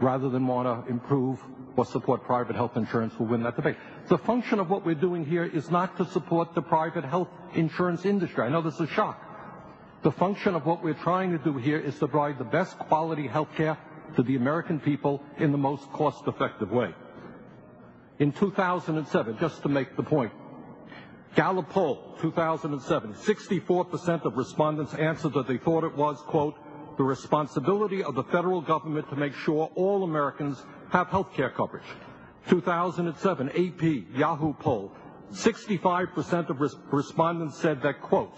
rather than want to improve or support private health insurance will win that debate. The function of what we're doing here is not to support the private health insurance industry. I know this is a shock. The function of what we're trying to do here is to provide the best quality health care to the American people in the most cost-effective way. In 2007, just to make the point, Gallup poll, 2007, 64% of respondents answered that they thought it was, quote, the responsibility of the federal government to make sure all Americans have health care coverage. 2007 AP Yahoo poll, 65% of res- respondents said that, quote,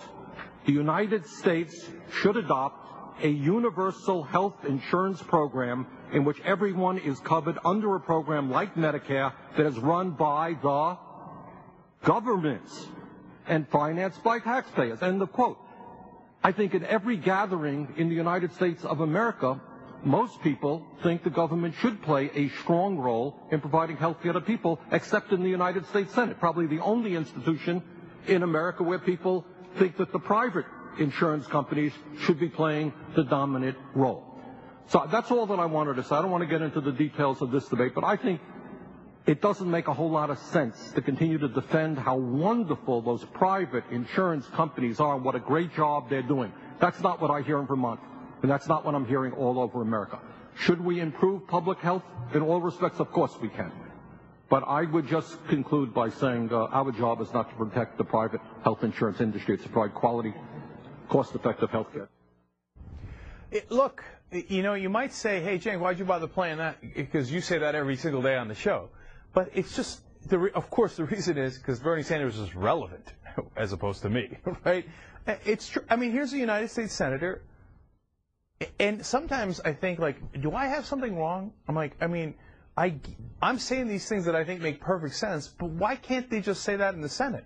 the United States should adopt a universal health insurance program in which everyone is covered under a program like Medicare that is run by the governments and financed by taxpayers. End of quote. I think in every gathering in the United States of America, most people think the government should play a strong role in providing health care to people, except in the United States Senate, probably the only institution in America where people think that the private insurance companies should be playing the dominant role. So that's all that I wanted to say. I don't want to get into the details of this debate, but I think it doesn't make a whole lot of sense to continue to defend how wonderful those private insurance companies are and what a great job they're doing. That's not what I hear in Vermont, and that's not what I'm hearing all over America. Should we improve public health in all respects? Of course we can. But I would just conclude by saying uh, our job is not to protect the private health insurance industry. It's to provide quality, cost-effective health care. Look, you know, you might say, hey, Jane, why'd you bother playing that? Because you say that every single day on the show. But it's just, of course, the reason is because Bernie Sanders is relevant as opposed to me, right? It's true. I mean, here's a United States senator, and sometimes I think, like, do I have something wrong? I'm like, I mean, I, I'm saying these things that I think make perfect sense, but why can't they just say that in the Senate?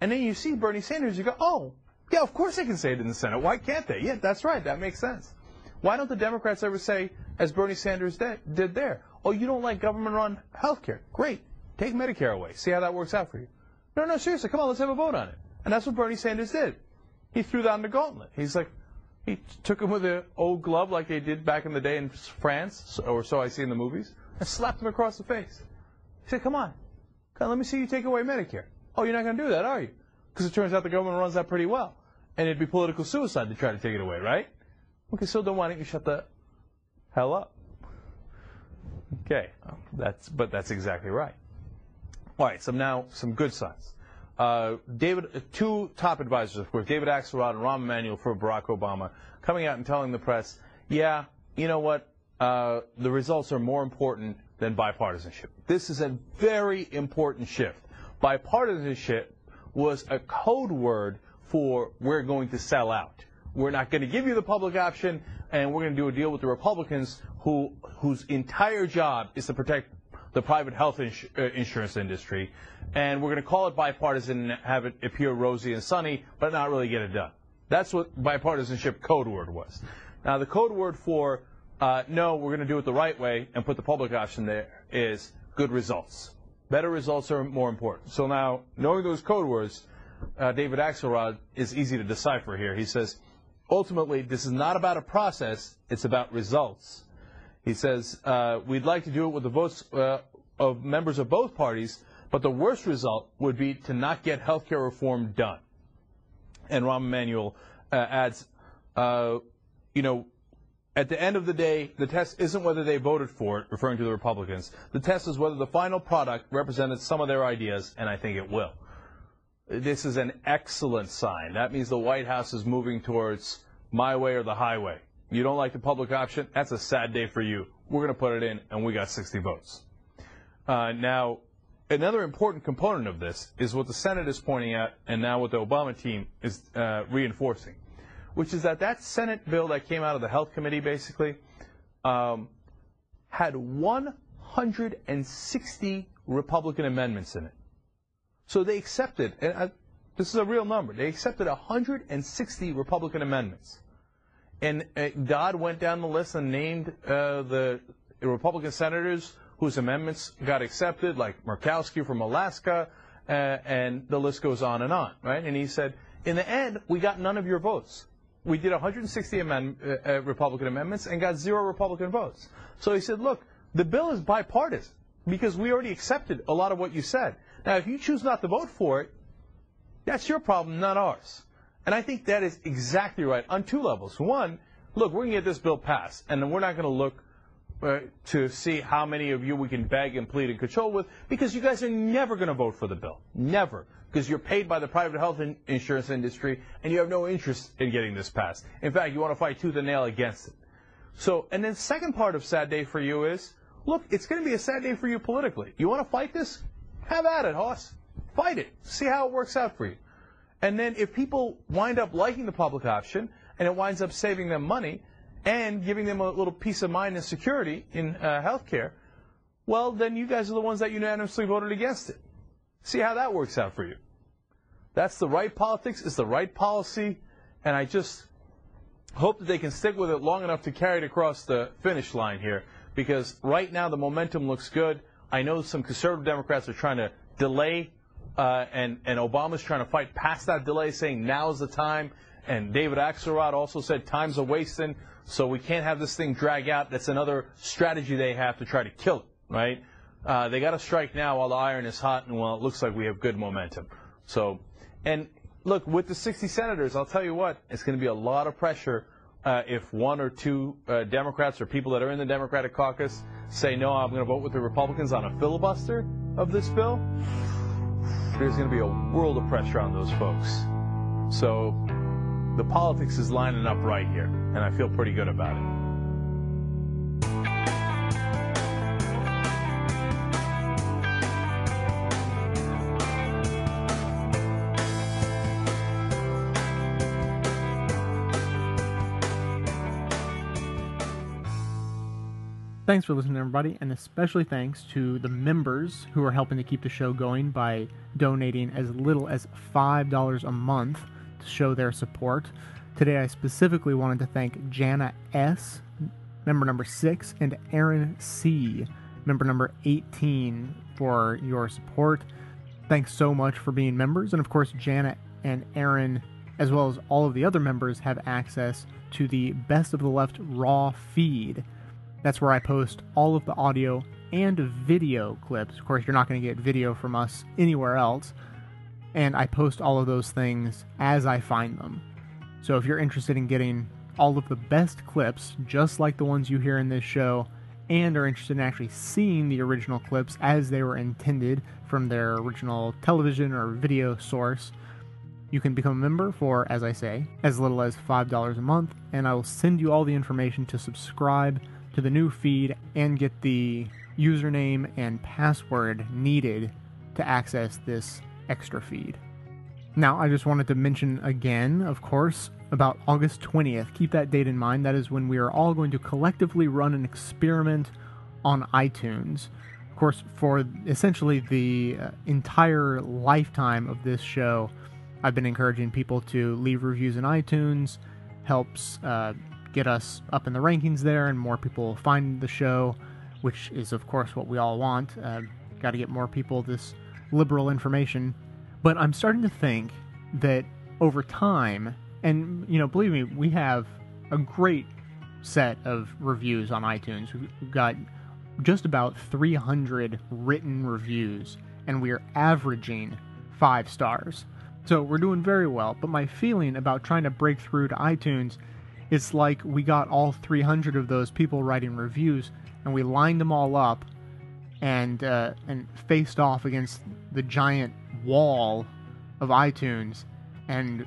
And then you see Bernie Sanders, you go, oh, yeah, of course they can say it in the Senate. Why can't they? Yeah, that's right. That makes sense. Why don't the Democrats ever say, as Bernie Sanders did there, oh, you don't like government-run health care? Great. Take Medicare away. See how that works out for you. No, no, seriously, come on, let's have a vote on it. And that's what Bernie Sanders did. He threw down the gauntlet. He's like, he took him with an old glove like they did back in the day in France, or so I see in the movies, and slapped him across the face. He said, come on, come on let me see you take away Medicare. Oh, you're not going to do that, are you? Because it turns out the government runs that pretty well. And it'd be political suicide to try to take it away, right? Okay, so then why don't you shut the hell up? Okay, that's but that's exactly right. All right, so now some good signs. uh, David, uh, two top advisors, of course, David Axelrod and Rahm Emanuel for Barack Obama, coming out and telling the press, yeah, you know what, uh, the results are more important than bipartisanship. This is a very important shift. Bipartisanship was a code word for we're going to sell out. We're not going to give you the public option, and we're going to do a deal with the Republicans who whose entire job is to protect the private health ins- uh, insurance industry, and we're going to call it bipartisan and have it appear rosy and sunny, but not really get it done. That's what bipartisanship code word was. Now, the code word for uh, no, we're going to do it the right way and put the public option there is good results. Better results are more important. So now, knowing those code words, uh, David Axelrod is easy to decipher here. He says, ultimately, this is not about a process, it's about results. He says, uh, we'd like to do it with the votes uh, of members of both parties, but the worst result would be to not get health care reform done. And Rahm Emanuel uh, adds, uh, you know, at the end of the day, the test isn't whether they voted for it, referring to the Republicans. The test is whether the final product represented some of their ideas, and I think it will. This is an excellent sign. That means the White House is moving towards my way or the highway. You don't like the public option? That's a sad day for you. We're going to put it in, and we got 60 votes. Uh, now, another important component of this is what the Senate is pointing out, and now what the Obama team is uh, reinforcing, which is that that Senate bill that came out of the Health Committee, basically, um, had 160 Republican amendments in it. So they accepted, and I, this is a real number, they accepted 160 Republican amendments. And uh, Dodd went down the list and named uh, the Republican senators whose amendments got accepted, like Murkowski from Alaska, uh, and the list goes on and on, right? And he said, in the end, we got none of your votes. We did 160 amend, uh, uh, Republican amendments and got zero Republican votes. So he said, look, the bill is bipartisan because we already accepted a lot of what you said. Now, if you choose not to vote for it, that's your problem, not ours. And I think that is exactly right on two levels. One, look, we're going to get this bill passed, and we're not going to look uh, to see how many of you we can beg and plead and control with, because you guys are never going to vote for the bill. Never. Because you're paid by the private health in- insurance industry, and you have no interest in getting this passed. In fact, you want to fight tooth and nail against it. So, and then second part of sad day for you is, look, it's going to be a sad day for you politically. You want to fight this? Have at it, Hoss. Fight it. See how it works out for you. And then if people wind up liking the public option and it winds up saving them money and giving them a little peace of mind and security in uh, health care, well, then you guys are the ones that unanimously voted against it. See how that works out for you. That's the right politics, it's the right policy, and I just hope that they can stick with it long enough to carry it across the finish line here because right now the momentum looks good. I know some conservative Democrats are trying to delay uh, and, and Obama's trying to fight past that delay, saying now's the time. And David Axelrod also said time's a wasting, so we can't have this thing drag out. That's another strategy they have to try to kill it, right? Uh, they got to strike now while the iron is hot and while it looks like we have good momentum. So, and look, with the 60 senators, I'll tell you what, it's going to be a lot of pressure uh, if one or two uh, Democrats or people that are in the Democratic caucus say, no, I'm going to vote with the Republicans on a filibuster of this bill there's going to be a world of pressure on those folks. So the politics is lining up right here, and I feel pretty good about it. Thanks for listening, everybody, and especially thanks to the members who are helping to keep the show going by donating as little as $5 a month to show their support. Today, I specifically wanted to thank Jana S., member number 6, and Aaron C., member number 18, for your support. Thanks so much for being members. And of course, Jana and Aaron, as well as all of the other members, have access to the Best of the Left Raw feed that's where I post all of the audio and video clips. Of course, you're not going to get video from us anywhere else. And I post all of those things as I find them. So if you're interested in getting all of the best clips, just like the ones you hear in this show, and are interested in actually seeing the original clips as they were intended from their original television or video source. You can become a member for, as I say, as little as $5 a month, and I will send you all the information to subscribe to the new feed and get the username and password needed to access this extra feed. Now, I just wanted to mention again, of course, about August 20th. Keep that date in mind. That is when we are all going to collectively run an experiment on iTunes. Of course, for essentially the uh, entire lifetime of this show, I've been encouraging people to leave reviews in iTunes. Helps uh, get us up in the rankings there, and more people find the show, which is, of course, what we all want. Uh, Got to get more people this liberal information. But I'm starting to think that over time, and you know, believe me, we have a great set of reviews on iTunes. We've got just about 300 written reviews, and we are averaging five stars. So we're doing very well. But my feeling about trying to break through to iTunes is like we got all 300 of those people writing reviews, and we lined them all up and uh, and faced off against the giant wall of iTunes, and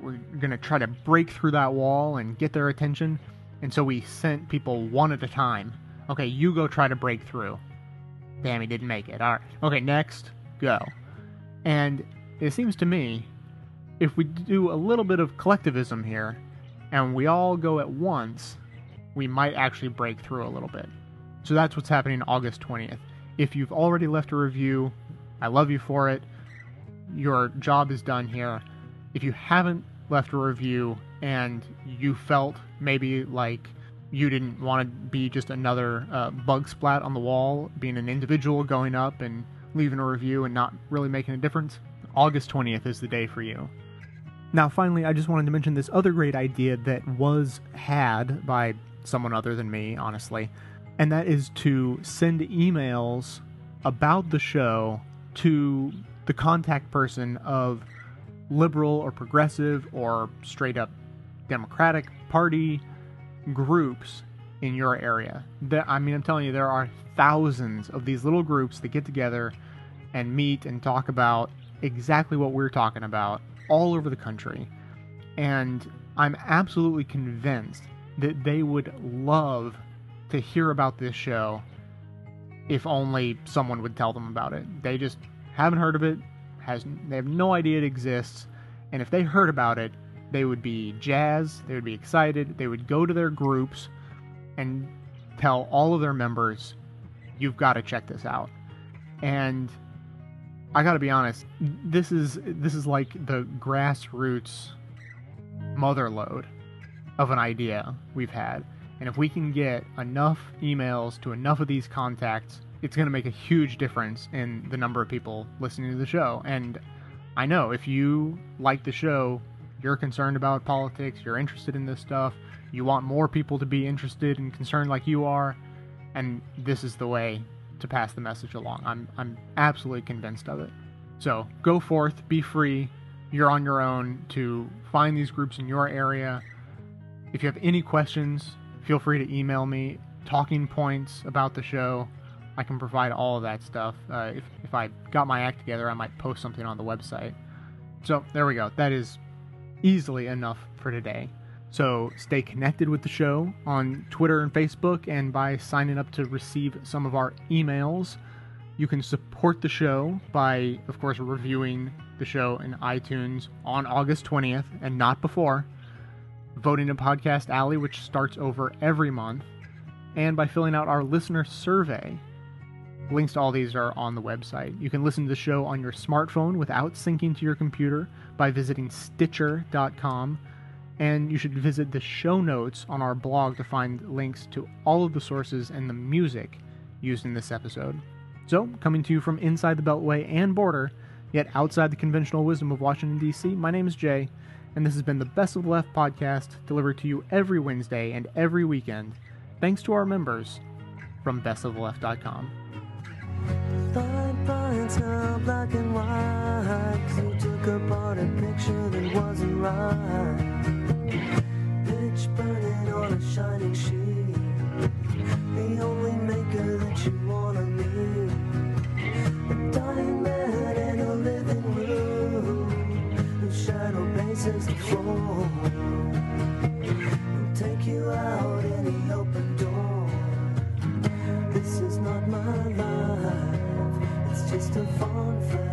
we're gonna try to break through that wall and get their attention. And so we sent people one at a time. Okay, you go try to break through. Damn, he didn't make it. All right. Okay, next, go. And it seems to me, if we do a little bit of collectivism here, and we all go at once, we might actually break through a little bit. So that's what's happening August 20th. If you've already left a review, I love you for it. Your job is done here. If you haven't left a review and you felt maybe like you didn't want to be just another uh, bug splat on the wall, being an individual going up and leaving a review and not really making a difference, August 20th is the day for you. Now, finally, I just wanted to mention this other great idea that was had by someone other than me, honestly, and that is to send emails about the show to the contact person of liberal or progressive or straight up Democratic Party groups in your area. That I mean, I'm telling you, there are thousands of these little groups that get together and meet and talk about exactly what we're talking about all over the country. And I'm absolutely convinced that they would love to hear about this show if only someone would tell them about it. They just haven't heard of it, has they have no idea it exists, and if they heard about it, they would be jazzed, they would be excited, they would go to their groups and tell all of their members, you've got to check this out. And I got to be honest, this is this is like the grassroots mother lode of an idea we've had. And if we can get enough emails to enough of these contacts, it's going to make a huge difference in the number of people listening to the show. And I know if you like the show, you're concerned about politics, you're interested in this stuff, you want more people to be interested and concerned like you are, and this is the way to pass the message along. I'm I'm absolutely convinced of it. So, go forth, be free. You're on your own to find these groups in your area. If you have any questions, feel free to email me talking points about the show. I can provide all of that stuff. Uh, if, if I got my act together, I might post something on the website. So there we go. That is easily enough for today. So stay connected with the show on Twitter and Facebook and by signing up to receive some of our emails. You can support the show by, of course, reviewing the show in iTunes on August 20th and not before, voting in Podcast Alley, which starts over every month, and by filling out our listener survey. Links to all these are on the website. You can listen to the show on your smartphone without syncing to your computer by visiting Stitcher.com. And you should visit the show notes on our blog to find links to all of the sources and the music used in this episode. So, coming to you from inside the Beltway and border, yet outside the conventional wisdom of Washington, D.C., my name is Jay, and this has been the Best of the Left podcast delivered to you every Wednesday and every weekend, thanks to our members from bestoftheleft.com. Black and white you took apart a picture that wasn't right Pitch burning on a shining sheet. The only maker that you wanna meet. A dying man in a living room. The shadow bases the floor. I'll take you out in the open door. This is not my life. It's just a fun fact.